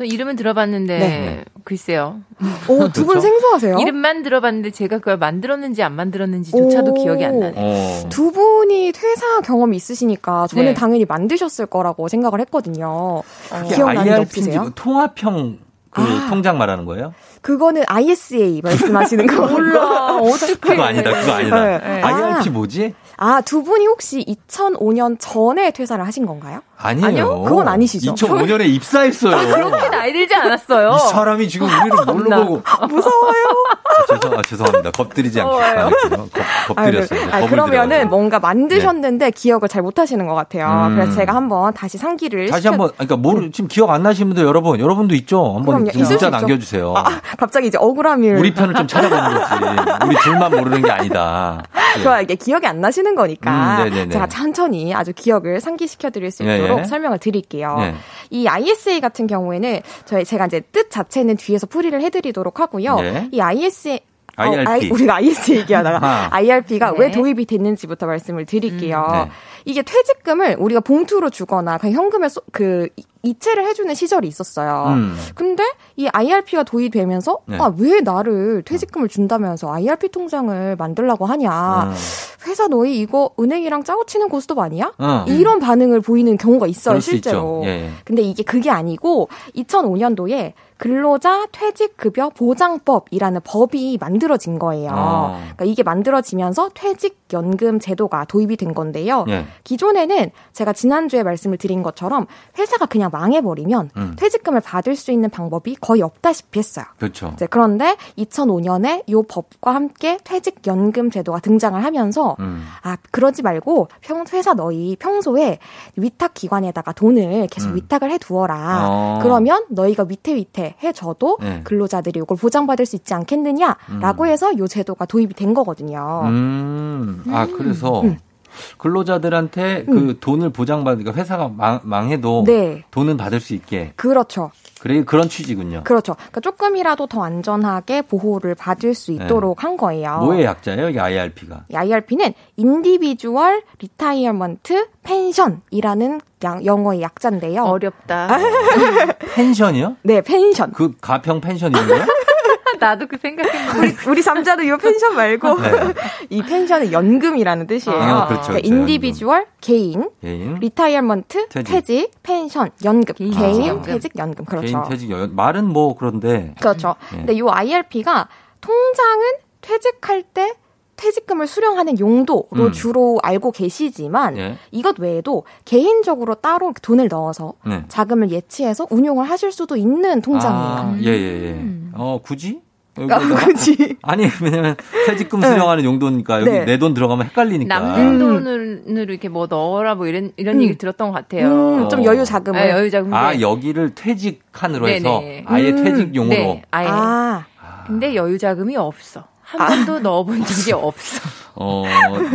저 이름은 들어봤는데, 네. 글쎄요. 오, 두분 그렇죠? 생소하세요? 이름만 들어봤는데 제가 그걸 만들었는지 안 만들었는지조차도 오. 기억이 안 나네. 어. 두 분이 퇴사 경험이 있으시니까 저는 네. 당연히 만드셨을 거라고 생각을 했거든요. 이게 기억나는 없으세요? 그 통합형 그 아. 통장 말하는 거예요? 그거는 ISA 말씀하시는 거 몰라. 어떻게. 그거 아니다, 그거 아니다. 네. IRP 아. 뭐지? 아, 두 분이 혹시 2005년 전에 퇴사를 하신 건가요? 아니에요. 아니요? 그건 아니시죠. 2005년에 입사했어요. 그렇게 나이 들지 않았어요. 이 사람이 지금 우리를 뭘로. 보고. 무서워요. 아, 죄송, 아, 죄송합니다. 겁드리지 않- 않을게요. 겁, 겁드렸어요. 아, 그러면은 들여가지고. 뭔가 만드셨는데 기억을 잘 못하시는 것 같아요. 음. 그래서 제가 한번 다시 상기를 다시 시켜- 한번, 그러니까 모르, 지금 기억 안 나시는 분들 여러분, 여러분도 있죠? 한번 문자. 남겨주세요. 아, 갑자기 이제 억울함을 우리 편을 좀 찾아보는 거지. 우리 둘만 모르는 게 아니다. 예. 좋아 이게 기억이 안 나시는 거니까 음, 네네네. 제가 천천히 아주 기억을 상기시켜 드릴 수 예, 있도록 예. 설명을 드릴게요. 예. 이 ISA 같은 경우에는 저희 제가 이제 뜻 자체는 뒤에서 풀이를 해드리도록 하고요. 예. 이 ISA IRP. 어, I- 우리가 ISA 얘기하다가 아. IRP가 네. 왜 도입이 됐는지부터 말씀을 드릴게요. 음, 네. 이게 퇴직금을 우리가 봉투로 주거나 그냥 현금에 쏘- 그 이- 이체를 해주는 시절이 있었어요. 음. 근데 이 IRP가 도입되면서 네. 아왜 나를 퇴직금을 준다면서 IRP 통장을 만들라고 하냐? 음. 회사 너희 이거 은행이랑 짜고 치는 고스톱 아니야? 어. 이런 반응을 보이는 경우가 있어요 실제로. 있죠. 예. 근데 이게 그게 아니고 2005년도에 근로자 퇴직급여 보장법이라는 법이 만들어진 거예요. 어. 그러니까 이게 만들어지면서 퇴직연금 제도가 도입이 된 건데요. 예. 기존에는 제가 지난주에 말씀을 드린 것처럼 회사가 그냥 망해버리면 음. 퇴직금을 받을 수 있는 방법이 거의 없다시피 했어요. 그렇죠. 이제 그런데 2005년에 이 법과 함께 퇴직연금 제도가 등장을 하면서 음. 아 그러지 말고 평 회사 너희 평소에 위탁 기관에다가 돈을 계속 음. 위탁을 해 두어라. 어. 그러면 너희가 위태위태 해줘도 네. 근로자들이 이걸 보장받을 수 있지 않겠느냐라고 해서 이 제도가 도입이 된 거거든요. 음. 아, 그래서 근로자들한테 그 돈을 보장받으니까 회사가 망, 망해도 네. 돈은 받을 수 있게. 그렇죠. 그래, 그런 취지군요. 그렇죠. 그러니까 조금이라도 더 안전하게 보호를 받을 수 있도록 한 거예요. 네. 뭐의 약자예요? 이게 IRP가. 이 IRP는 individual retirement pension이라는 양- 영어의 약자인데요. 어렵다. pension이요? 네, 펜션. 그 가평 펜션 이런 거요? 나도 그 생각했는데. 우리 우리 삼자도 이 펜션 말고 네. 이 pension은 연금이라는 뜻이에요. 아, 그렇죠, 그러니까 그렇죠, individual 개인, 개인. retirement 퇴직. 퇴직, 펜션, 연금, 개인, 퇴직연금. 퇴직, 연금 그렇죠. 개인 퇴직 여 말은 뭐 그런데 그렇죠. 네. 근데 이 IRP가 통장은 퇴직할 때 퇴직금을 수령하는 용도로 음. 주로 알고 계시지만 예. 이것 외에도 개인적으로 따로 돈을 넣어서 네. 자금을 예치해서 운용을 하실 수도 있는 통장이에요. 아, 예, 예, 예. 어, 굳이? 아, 여기다가? 굳이. 아니, 왜냐면 퇴직금 수령하는 용도니까 여기 네. 내돈 들어가면 헷갈리니까. 남는 돈으로 이렇게 뭐 넣어라 뭐 이런 이런 음. 얘기 들었던 것 같아요. 음, 좀 어. 여유 자금을. 네, 여유 자금. 아, 여기를 퇴직한으로 해서 네네. 아예 음. 퇴직용으로. 네, 아예. 아, 근데 여유 자금이 없어. 한 번도 넣어본 적이 없어. 어,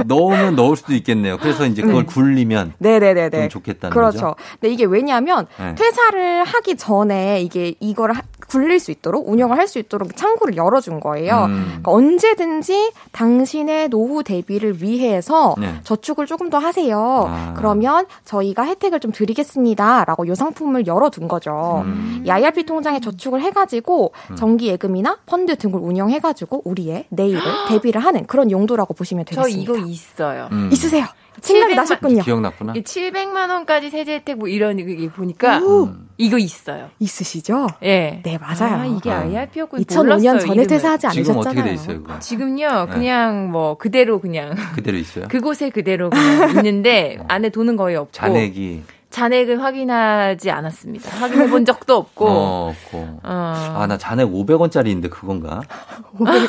넣으면 넣을 수도 있겠네요. 그래서 이제 그걸 굴리면 네네네네. 좀 좋겠다는 그렇죠. 거죠. 근데 이게 왜냐하면 네. 퇴사를 하기 전에 이게 이걸 하- 굴릴 수 있도록 운영을 할 수 있도록 창구를 열어준 거예요. 음. 그러니까 언제든지 당신의 노후 대비를 위해서 네. 저축을 조금 더 하세요. 아. 그러면 저희가 혜택을 좀 드리겠습니다라고 요 상품을 열어둔 거죠. 음. 이 IRP 통장에 저축을 해가지고 정기 예금이나 펀드 등을 운영해가지고 우리의 내일을 대비를 하는 그런 용도라고 보시면 저 되겠습니다. 이거 있어요. 음. 있으세요? 생각이 700만 나셨군요. 기억났구나. 이게 700만 원까지 세제 혜택 뭐 이런 게 보니까 오. 이거 있어요. 있으시죠? 예. 네, 맞아요. 아, 이게 아. IRP였고 2005년 전에 퇴사하지 지금 않으셨잖아요. 어떻게 돼 있어요, 그거? 지금요 네. 그냥 뭐 그대로 그냥 그대로 있어요? 그곳에 그대로 그냥 있는데 안에 돈은 거의 없고 잔액이. 잔액은 확인하지 않았습니다. 확인해 본 적도 없고. 어, 없고. 어. 아, 나 잔액 500원짜리인데 그건가?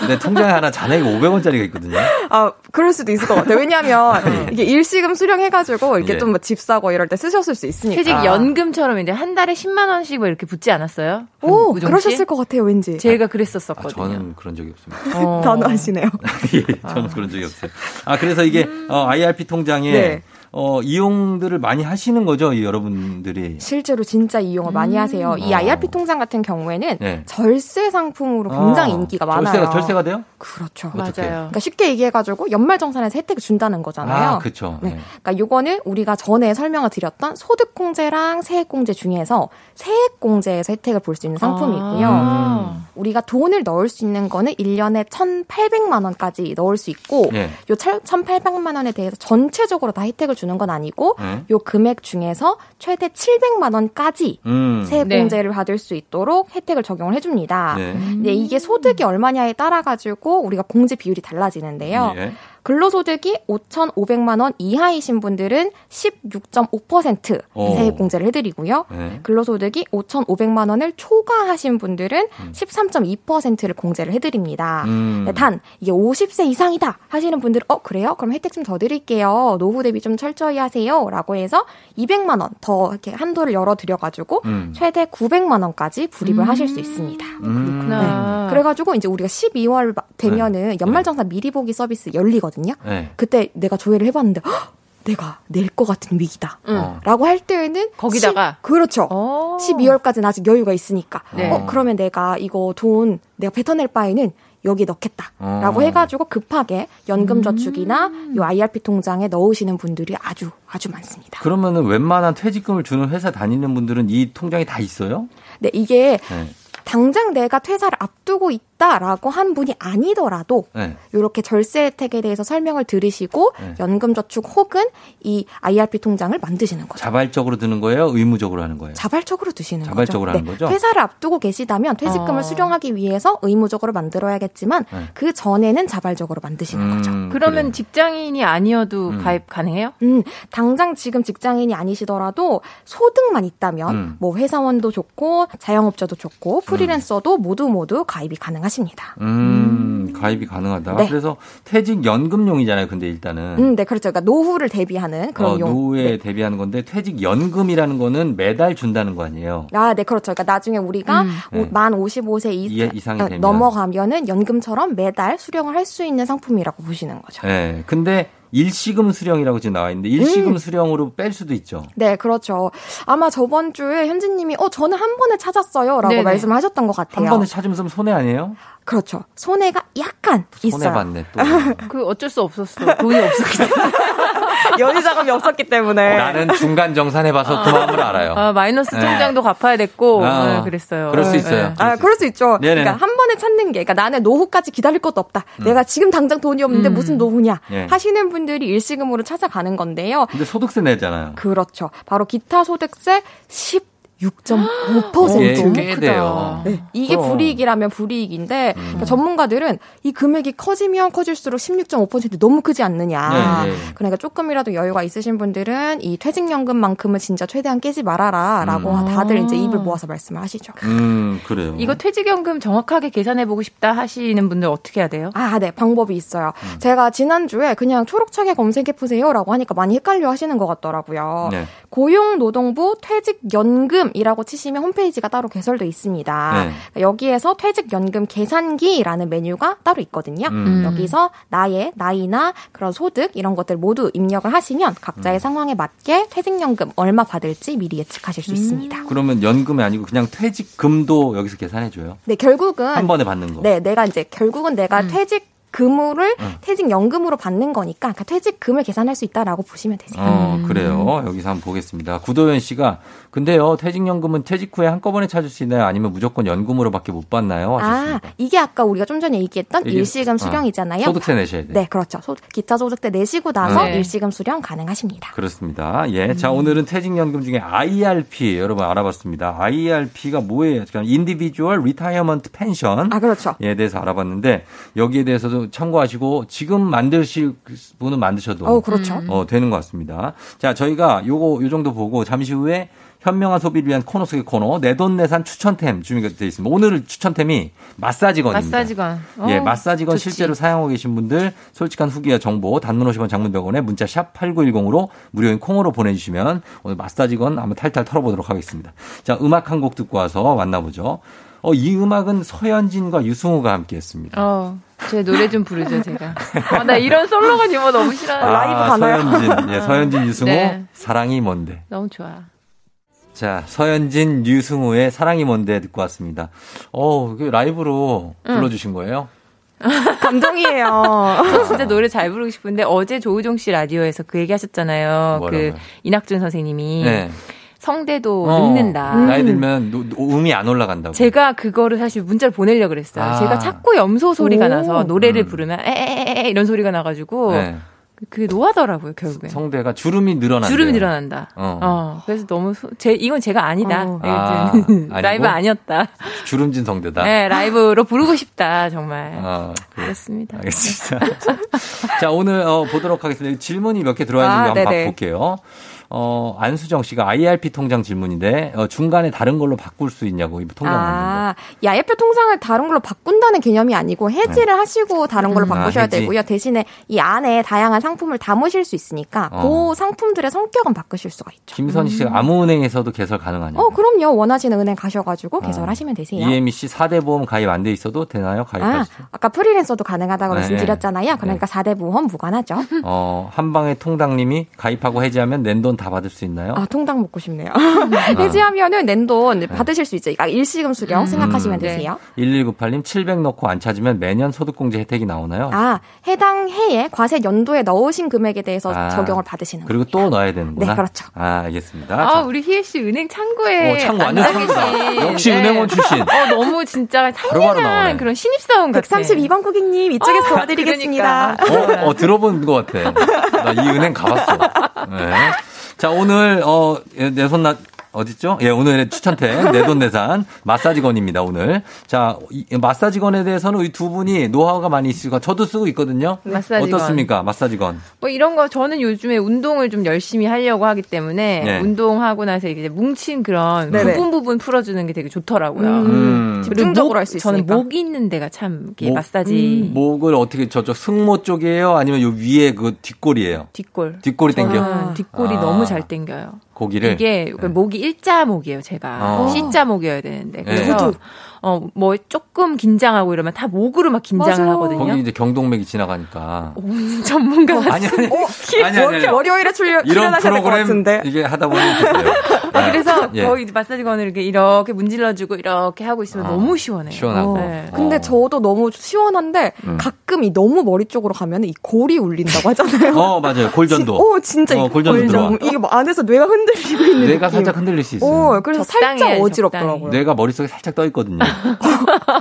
내 통장에 하나 잔액 500원짜리가 있거든요. 아, 그럴 수도 있을 것 같아요. 왜냐하면 이게 일시금 수령해가지고 이렇게 예. 좀집 사고 이럴 때 쓰셨을 수 있으니까. 퇴직 연금처럼 이제 한 달에 10만 원씩 뭐 이렇게 붙지 않았어요? 오, 씨? 그러셨을 것 같아요, 왠지. 제가 아, 그랬었었거든요. 저는 그런 적이 없습니다. 어. 단호하시네요. 예, 저는 그런 적이 없어요. 아, 그래서 이게 어, IRP 통장에 네. 어, 이용들을 많이 하시는 거죠, 이 여러분들이. 실제로 진짜 이용을 많이 하세요. 이 어. IRP 통장 같은 경우에는 네. 절세 상품으로 굉장히 아, 인기가 많아요. 절세가, 절세가 돼요? 그렇죠. 어떻게? 맞아요. 그러니까 쉽게 얘기해가지고 연말정산에서 혜택을 준다는 거잖아요. 아, 그쵸. 네. 네. 그러니까 요거는 우리가 전에 설명을 드렸던 소득공제랑 세액공제 중에서 세액공제에서 혜택을 볼 수 있는 상품이고요. 아. 우리가 돈을 넣을 수 있는 거는 1년에 1,800만 원까지 넣을 수 있고 예. 요 1,800만 원에 대해서 전체적으로 다 혜택을 주는 건 아니고 네. 요 금액 중에서 최대 700만 원까지 음. 세액 네. 공제를 받을 수 있도록 혜택을 적용을 해줍니다. 네. 근데 이게 소득이 얼마냐에 따라 가지고 우리가 공제 비율이 달라지는데요. 예. 근로소득이 5,500만 원 이하이신 분들은 16.5% 오. 세액 공제를 해드리고요. 네. 근로소득이 5,500만 원을 초과하신 분들은 13.2%를 공제를 해드립니다. 음. 네, 단 이게 50세 이상이다 하시는 분들은 어 그래요? 그럼 혜택 좀 더 드릴게요. 노후 대비 좀 철저히 하세요.라고 해서 200만 원 더 이렇게 한도를 열어 드려가지고 음. 최대 900만 원까지 불입을 하실 수 있습니다. 음. 네. 그래가지고 이제 우리가 12월 되면은 연말정산 미리 보기 서비스 열리거든요. 네. 그때 내가 조회를 해봤는데 헉, 내가 낼 것 같은 위기다. 어. 라고 할 때에는 거기다가? 10 그렇죠. 12월까지는 아직 여유가 있으니까. 네. 어 그러면 내가 이거 돈 내가 뱉어낼 바에는 여기 넣겠다라고 어. 해가지고 급하게 연금저축이나 요 IRP 통장에 넣으시는 분들이 아주 아주 많습니다. 그러면은 웬만한 퇴직금을 주는 회사 다니는 분들은 이 통장이 다 있어요? 네 이게 네. 당장 내가 퇴사를 앞두고 있다 라고 한 분이 아니더라도 네. 이렇게 절세 혜택에 대해서 설명을 들으시고 네. 연금저축 혹은 이 IRP 통장을 만드시는 거죠. 자발적으로 드는 거예요? 의무적으로 하는 거예요? 자발적으로 드시는 자발적으로 거죠. 하는 거죠? 퇴사를 앞두고 계시다면 퇴직금을 어. 수령하기 위해서 의무적으로 만들어야겠지만 네. 그 전에는 자발적으로 만드시는 거죠. 음, 그러면 직장인이 아니어도 음. 가입 가능해요? 음, 당장 지금 직장인이 아니시더라도 소득만 있다면 음. 뭐 회사원도 좋고 자영업자도 좋고 프리랜서도 모두 모두 가입이 가능 하십니다. 음, 가입이 가능하다. 네. 그래서 퇴직 연금용이잖아요. 근데 일단은 음, 네, 그렇죠. 그러니까 노후를 대비하는 그런 어, 용. 노후에 네. 대비하는 건데 퇴직 연금이라는 거는 매달 준다는 거 아니에요? 아, 네, 그렇죠. 그러니까 나중에 우리가 음. 오- 네. 만 55세 이, 이- 이상이 어, 되면. 넘어가면은 연금처럼 매달 수령을 할 수 있는 상품이라고 보시는 거죠. 네. 근데 일시금 수령이라고 지금 나와 있는데 일시금 음. 수령으로 뺄 수도 있죠. 네, 그렇죠. 아마 저번 주에 현진님이 어 저는 한 번에 찾았어요라고 네네. 말씀을 하셨던 것 같아요. 한 번에 찾으면 손해 아니에요? 그렇죠. 손해가 약간 손해 있어요. 봤네 또. 그 어쩔 수 없었어. 돈이 없었기 때문에. 연이 작업이 없었기 때문에. 어, 나는 중간 정산해봐서 그 마음을 알아요. 아, 마이너스 통장도 네. 갚아야 됐고, 아, 네, 그랬어요. 그럴 수 네. 있어요. 아, 그럴 수 있죠. 네네. 그러니까 한 번에 찾는 게, 그러니까 나는 노후까지 기다릴 것도 없다. 음. 내가 지금 당장 돈이 없는데 음. 무슨 노후냐 예. 하시는 분들이 일시금으로 찾아가는 건데요. 근데 소득세 내잖아요. 그렇죠. 바로 기타 소득세 10. 6.5%. 어, 꽤 돼요. 네. 이게 그럼. 불이익이라면 불이익인데 음. 그러니까 전문가들은 이 금액이 커지면 커질수록 16.5% 너무 크지 않느냐. 네, 네. 그러니까 조금이라도 여유가 있으신 분들은 이 퇴직연금만큼은 진짜 최대한 깨지 말아라라고 음. 다들 이제 입을 모아서 말씀을 하시죠. 음, 그래요. 이거 퇴직연금 정확하게 계산해 보고 싶다 하시는 분들 어떻게 해야 돼요? 아, 네. 방법이 있어요. 음. 제가 지난주에 그냥 초록창에 검색해 보세요라고 하니까 많이 헷갈려 하시는 것 같더라고요. 네. 고용노동부 퇴직연금 이라고 치시면 홈페이지가 따로 개설돼 있습니다. 네. 여기에서 퇴직연금 계산기라는 메뉴가 따로 있거든요. 음. 여기서 나의 나이나 그런 소득 이런 것들 모두 입력을 하시면 각자의 음. 상황에 맞게 퇴직연금 얼마 받을지 미리 예측하실 수 있습니다. 그러면 연금이 아니고 그냥 퇴직금도 여기서 계산해 줘요. 네, 결국은 한 번에 받는 거. 네, 내가 이제 결국은 내가 퇴직 금을 음. 퇴직연금으로 받는 거니까 그러니까 퇴직금을 계산할 수 있다라고 보시면 되세요. 어, 그래요. 여기서 한번 보겠습니다. 구도현 씨가, 근데요, 퇴직연금은 퇴직 후에 한꺼번에 찾을 수 있나요? 아니면 무조건 연금으로밖에 못 받나요? 아, 하셨습니다. 이게 아까 우리가 좀 전에 얘기했던 이게- 일시금 아, 수령이잖아요. 소득세 내셔야 돼요. 네, 그렇죠. 소, 기타 소득세 내시고 나서 네. 일시금 수령 가능하십니다. 그렇습니다. 예. 자, 오늘은 퇴직연금 중에 IRP 여러분 알아봤습니다. IRP가 뭐예요? 그러니까 Individual Retirement Pension. 아, 그렇죠. 에 대해서 알아봤는데 여기에 대해서도 참고하시고 지금 만드실 분은 만드셔도 어, 그렇죠. 어, 되는 것 같습니다. 자, 저희가 요거 요 정도 보고 잠시 후에 현명한 소비를 위한 코너 속의 코너 내돈내산 추천템 준비가 되어 있습니다. 오늘 추천템이 마사지건입니다. 마사지건. 어, 예, 마사지건 좋지. 실제로 사용하고 계신 분들 솔직한 후기와 정보 단문 50원 장문 100원에 문자 샵 8910으로 무료인 콩으로 보내주시면 오늘 마사지건 한번 탈탈 털어보도록 하겠습니다. 자, 음악 한 곡 듣고 와서 만나보죠. 어, 이 음악은 서현진과 유승우가 함께 했습니다. 어, 제 노래 좀 부르죠, 제가. 아, 나 이런 솔로가 유머 너무 싫어요. 아, 서현진, 예, 서현진, 유승우, 네. 사랑이 뭔데. 너무 좋아. 자, 서현진, 유승우의 사랑이 뭔데 듣고 왔습니다. 어, 그 라이브로 응. 불러주신 거예요? 감동이에요. 저 진짜 노래 잘 부르고 싶은데 어제 조우종 씨 라디오에서 그 얘기 하셨잖아요. 뭐라고요? 그 이낙준 선생님이 네. 성대도 어, 늙는다. 나이 들면 노- 노- 음이 안 올라간다고. 제가 그거를 사실 문자를 보내려고 그랬어요. 아. 제가 자꾸 염소 소리가 오. 나서 노래를 음. 부르면 에에에 이런 소리가 나가지고 네. 그게 노하더라고요 결국에. 성대가 주름이 늘어난다. 주름이 늘어난다. 어. 어. 그래서 너무 소- 제 이건 제가 아니다. 아, 라이브? 아니었다. 주름진 성대다. 네, 라이브로 부르고 싶다 정말. 아, 그래. 그렇습니다. 알겠습니다. 자, 오늘 어, 보도록 하겠습니다. 질문이 몇 개 들어와 있는지 아, 한번. 볼게요. 어, 안수정 씨가 IRP 통장 질문인데 어, 중간에 다른 걸로 바꿀 수 있냐고 이 통장. 아, 이 IF표 통장을 다른 걸로 바꾼다는 개념이 아니고 해지를 하시고 다른 걸로 음. 바꾸셔야 아. 되고요. 대신에 이 안에 다양한 상품을 담으실 수 있으니까 어. 그 상품들의 성격은 바꾸실 수가 있죠. 김선희 씨가 아무 은행에서도 개설 가능하냐고. 어, 그럼요. 원하시는 은행 가셔가지고 개설하시면 되세요. 이혜미 씨 4대 보험 가입 안 돼 있어도 되나요? 가입할 아, 수? 아까 프리랜서도 가능하다고 네. 말씀드렸잖아요. 그러니까 4대 보험 무관하죠. 어, 한방에 통당님이 가입하고 해지하면 낸 돈다 받을 수 있나요? 아, 통당 먹고 싶네요. 해지하면은 낸돈 받으실 수 있죠. 아, 일시금 수령 생각하시면 네. 되세요. 1198님 700 넣고 안 찾으면 매년 소득공제 혜택이 나오나요? 아, 해당 해에 과세 연도에 넣으신 금액에 대해서 아, 적용을 받으시는 그리고 또 넣어야 되는구나. 네, 그렇죠. 아, 알겠습니다. 아, 자, 우리 희애 씨 은행 창구에 어, 창구 완전 창구다. 역시 네. 은행원 출신. 어, 너무 진짜. 상냥한 그런 신입사원 같아. 132번 고객님 이쪽에 서 어, 도와드리겠습니다. 그러니까. 어, 어, 들어본 것 같아. 나 이 은행 가봤어. 네. 자, 오늘, 어, 내손 나, 어딨죠? 예, 오늘의 추천템, 내돈내산, 마사지건입니다, 오늘. 자, 이, 마사지건에 대해서는 이 두 분이 노하우가 많이 있으니까 저도 쓰고 있거든요. 마사지건. 어떻습니까, 마사지건? 뭐 이런 거 저는 요즘에 운동을 좀 열심히 하려고 하기 때문에 네. 운동하고 나서 이제 뭉친 그런 네네. 부분 부분 풀어주는 게 되게 좋더라고요. 음. 그리고 집중적으로 목, 할수 저는 있으니까. 목 있는 데가 참 이렇게 목- 마사지 목을 어떻게 저쪽 승모 쪽이에요? 아니면 요 위에 그 뒷골이에요? 뒷골. 뒷골이 땡겨? 저는 뒷골이 아. 너무 잘 땡겨요. 고기를? 이게 그 목이 일자 목이에요, 제가. 어. C자 목이어야 되는데. 네. 그래서 저도. 어, 뭐 조금 긴장하고 이러면 다 목으로 막 긴장을 맞아. 하거든요. 거기 이제 경동맥이 지나가니까. 전문가 아니, 아니. 아니, 아니, 아니. 월요일에 출연, 이런 출연하셔야 될것 프로그램 같은데. 이게 하다 보면. 네. 그래서 예. 거의 마사지건을 이렇게 이렇게 문질러주고 이렇게 하고 있으면 어. 너무 시원해요. 시원하고. 네. 근데 어. 저도 너무 시원한데 음. 가끔 이 너무 머리 쪽으로 가면 이 골이 울린다고 하잖아요. 어, 맞아요. 골전도. 오, 진짜 어, 이 골전도 골전. 들어와. 이게 뭐 안에서 뇌가 흔들리고 있는 뇌가 느낌. 살짝 흔들릴 수 있어요. 오, 그래서 적당히 살짝 어지럽더라고요. 뇌가 머릿속에 살짝 떠 있거든요.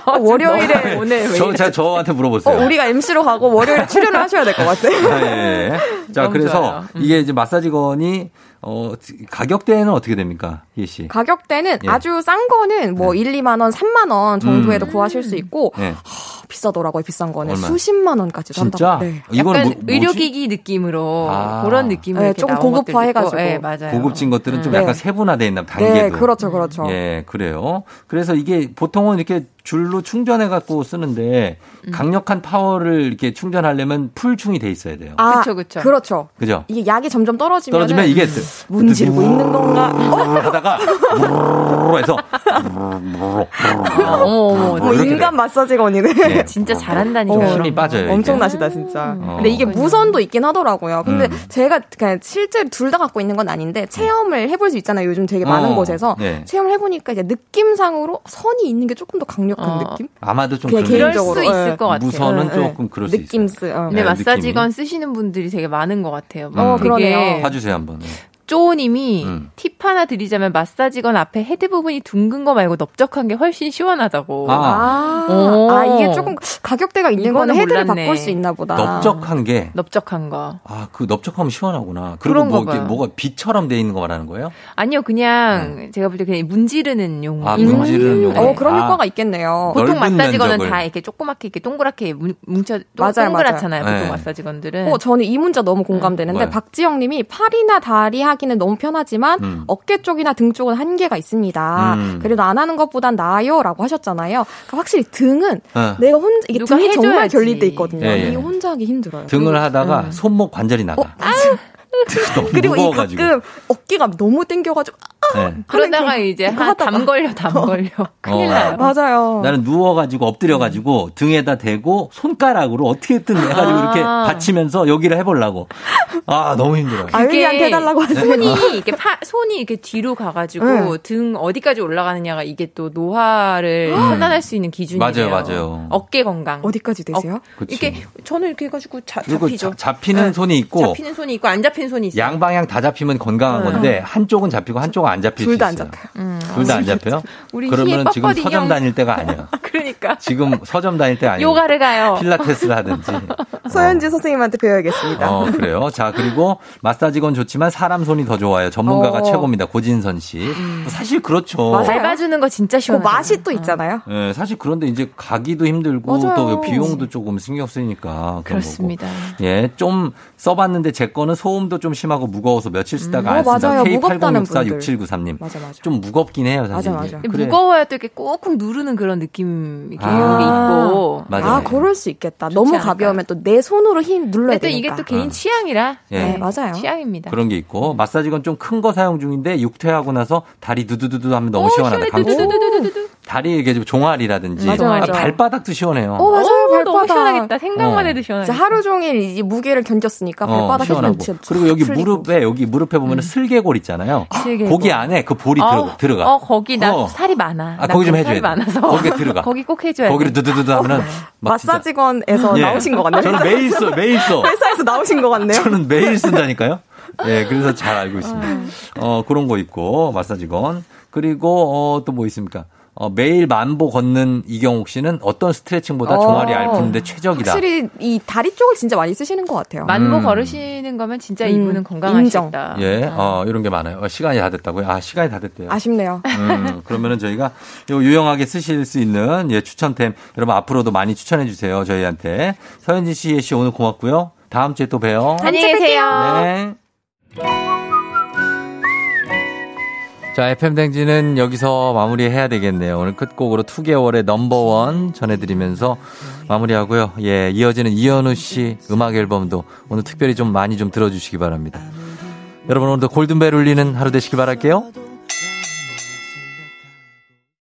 어, 월요일에 오늘 왜 저? 제가 저한테 어, 물어보세요. 우리가 MC로 가고 월요일에 출연을 하셔야 될 것 같아요. 아, 예, 예. 자, 그래서 좋아요. 음. 이게 이제 마사지건이 어, 가격대는 어떻게 됩니까? 예 씨. 가격대는 예. 아주 싼 거는 뭐 1, 2만 원, 3만 원 정도에도 구하실 수 있고 예. 하, 비싸더라고요. 비싼 거는 얼마요? 수십만 원까지도 진짜? 한다고. 네. 이건 약간 뭐? 의료기기 느낌으로 아. 그런 느낌으로 네, 이렇게 조금 고급화 해가지고. 있고. 네, 맞아요. 고급진 것들은 좀 네. 약간 세분화돼 있나 단계도. 네, 그렇죠, 그렇죠. 예, 그래요. 그래서 이게 보통은 이렇게 줄로 충전해 갖고 쓰는데 음. 강력한 파워를 이렇게 충전하려면 풀충이 돼 있어야 돼요. 아, 그쵸, 그쵸. 그렇죠. 그죠? 이게 약이 점점 떨어지면 떨어지면 이게 문지르고 있는 건가? 하다가 해서 아, 어머, 어머. 뭐 이렇게 인간 마사지건이네. 예. 진짜 잘한다니까. 어, 힘이 거. 빠져요. 엄청나시다 진짜. 어. 근데 이게 무선도 있긴 하더라고요. 근데 음. 제가 그냥 실제 둘 다 갖고 있는 건 아닌데 체험을 해볼 수 있잖아요. 요즘 되게 많은 어, 곳에서 네. 체험을 해보니까 이제 느낌상으로 선이 있는 게 조금 더 강력 한 어. 느낌? 아마도 좀 그냥 그럴 수 있을 예. 것 같아요. 무선은 예, 조금 그럴 수 느낌 있어요. 쓰. 어. 근데 네, 마사지건 느낌이. 쓰시는 분들이 되게 많은 것 같아요. 음. 어, 그러네요. 봐주세요 한번. 네. 쪼님이 음. 팁 하나 드리자면 마사지건 앞에 헤드 부분이 둥근 거 말고 넓적한 게 훨씬 시원하다고. 아. 아, 오. 아, 이게 조금 가격대가 있는 거는 헤드를 몰랐네. 바꿀 수 있나 보다. 넓적한 게 넓적한 거. 아, 그 넓적하면 시원하구나. 그리고 뭐 봐요. 뭐가 빗처럼 돼 있는 거 말하는 거예요? 아니요, 그냥 제가 볼 때 그냥 문지르는 용. 네. 아, 인 문지르는 용. 어, 그런 아. 효과가 있겠네요. 보통 마사지건은 면적을. 다 이렇게 조그맣게 이렇게 동그랗게 뭉- 뭉쳐 맞아요, 동그랗잖아요. 맞아요. 보통 네. 마사지건들은. 어, 저는 이 문자 너무 공감되는데 뭐요? 박지영 님이 팔이나 다리 하기는 너무 편하지만 음. 어깨 쪽이나 등 쪽은 한계가 있습니다. 음. 그래도 안 하는 것보단 나아요라고 하셨잖아요. 그러니까 확실히 등은 어. 내가 혼자 이게 등이 정말 해줘야지. 결릴 때 있거든요. 예, 예. 이게 혼자 하기 힘들어요. 등을 하다가 음. 손목 관절이 나가. 어, 너무 그리고 이 무거워가지고. 가끔 어깨가 너무 땡겨가지고 네. 그러다가 이제 이거 한 하다가. 담 걸려, 담 걸려. 큰일 어. 나요. 맞아요. 나는 누워가지고 엎드려가지고 등에다 대고 손가락으로 어떻게든 해가지고 아. 이렇게 받치면서 여기를 해보려고. 아 너무 힘들어요. 아유리한테 해달라고 하세요. 손이 이렇게 파, 손이 이렇게 뒤로 가가지고 네. 등 어디까지 올라가느냐가 이게 또 노화를 판단할 수 있는 기준이에요. 맞아요, 맞아요. 어깨 건강. 어디까지 되세요? 그치. 이렇게 저는 이렇게 해가지고 자, 잡히죠. 자- 잡히는 네. 손이 있고 잡히는 손이 있고 안 잡히는 손이 있어요. 양방향 다 잡히면 건강한 네. 건데 한쪽은 잡히고 한쪽은 안 잡힐 둘 수 있어요. 잡혀요. 둘다 안 잡혀요? 우리 그러면 희애 지금 서점 형. 다닐 때가 아니야. 그러니까. 지금 서점 다닐 때 아니에요. 요가를 가요. 필라테스를 하든지. 서현지 선생님한테 배워야겠습니다. 어, 그래요. 자, 그리고 마사지건 좋지만 사람 손이 더 좋아요. 전문가가 어. 최고입니다. 고진선 씨. 뭐 사실 그렇죠. 맞아요. 밟아주는 거 진짜 그 시원하죠. 맛이 또 있잖아요. 예, 사실 그런데 이제 가기도 힘들고 맞아요. 또 비용도 조금 신경 쓰니까 그런 그렇습니다. 거고. 예, 좀 써봤는데 제 거는 소음도 좀 심하고 무거워서 며칠 쓰다가 음. 안 어, 쓴다. 맞아요. 무겁다는 분들. K80646793님. 맞아, 맞아. 좀 무겁긴 해요, 사실. 맞아, 맞아. 이게. 그래. 무거워야 또 이렇게 꾹꾹 누르는 그런 느낌 이렇게 아. 있고. 맞아요. 아, 그럴 수 있겠다. 너무 않을까. 가벼우면 또 내 손으로 힘 눌러야 되니까. 이게 또 개인 취향이라. 예. 네, 맞아요. 취향입니다. 그런 게 있고 마사지건 좀 큰 거 사용 중인데 육퇴하고 나서 다리 두두두두 하면 너무 오, 시원하다. 시원해. 두두두두두두. 다리 이게 좀 종아리라든지 맞아, 맞아. 아, 발바닥도 시원해요. 어, 맞아요. 오, 너무 발바닥. 시원하겠다. 생각만 어. 해도. 진짜 하루 종일 이 무게를 견뎠으니까 어, 발바닥 시원하고. 그리고 여기 풀리고. 무릎에 여기 무릎에 보면 은 슬개골 있잖아요. 슬개골. 거기 안에 그 볼이 어, 들어, 들어가. 어, 거기 나 어. 살이 많아. 아, 나 거기 좀 해줘야 돼. 많아서. 거기에 들어가. 거기 꼭 해줘야 거기를 돼. 두두두두 하면은 막 진짜- 마사지건에서 예. 나오신 것 같네요. 저는 매일 써, 매일 써. 회사에서 나오신 것 같네요. 저는 매일 쓴다니까요. 예, 그래서 잘 알고 있습니다. 어, 그런 거 있고, 마사지건. 그리고, 어, 또 뭐 있습니까? 어, 매일 만보 걷는 이경옥 씨는 어떤 스트레칭보다 어. 종아리 앓는데 최적이다. 확실히 이 다리 쪽을 진짜 많이 쓰시는 것 같아요. 만보 음. 걸으시는 거면 진짜 음, 이분은 건강하시겠다. 인정. 예, 어, 이런 게 많아요. 어, 시간이 다 됐다고요? 아, 시간이 다 됐대요. 아쉽네요. 음, 그러면은 저희가 요 유용하게 쓰실 수 있는 예, 추천템 여러분 앞으로도 많이 추천해 주세요. 저희한테. 서현진 씨, 예, 씨 오늘 고맙고요. 다음 주에 또 봬요. 안녕히 계세요. 네. 자, FM댕지는 여기서 마무리해야 되겠네요. 오늘 끝곡으로 2개월의 넘버원 전해드리면서 마무리하고요. 예, 이어지는 이현우 씨 음악 앨범도 오늘 특별히 좀 많이 좀 들어주시기 바랍니다. 여러분 오늘도 골든벨 울리는 하루 되시길 바랄게요.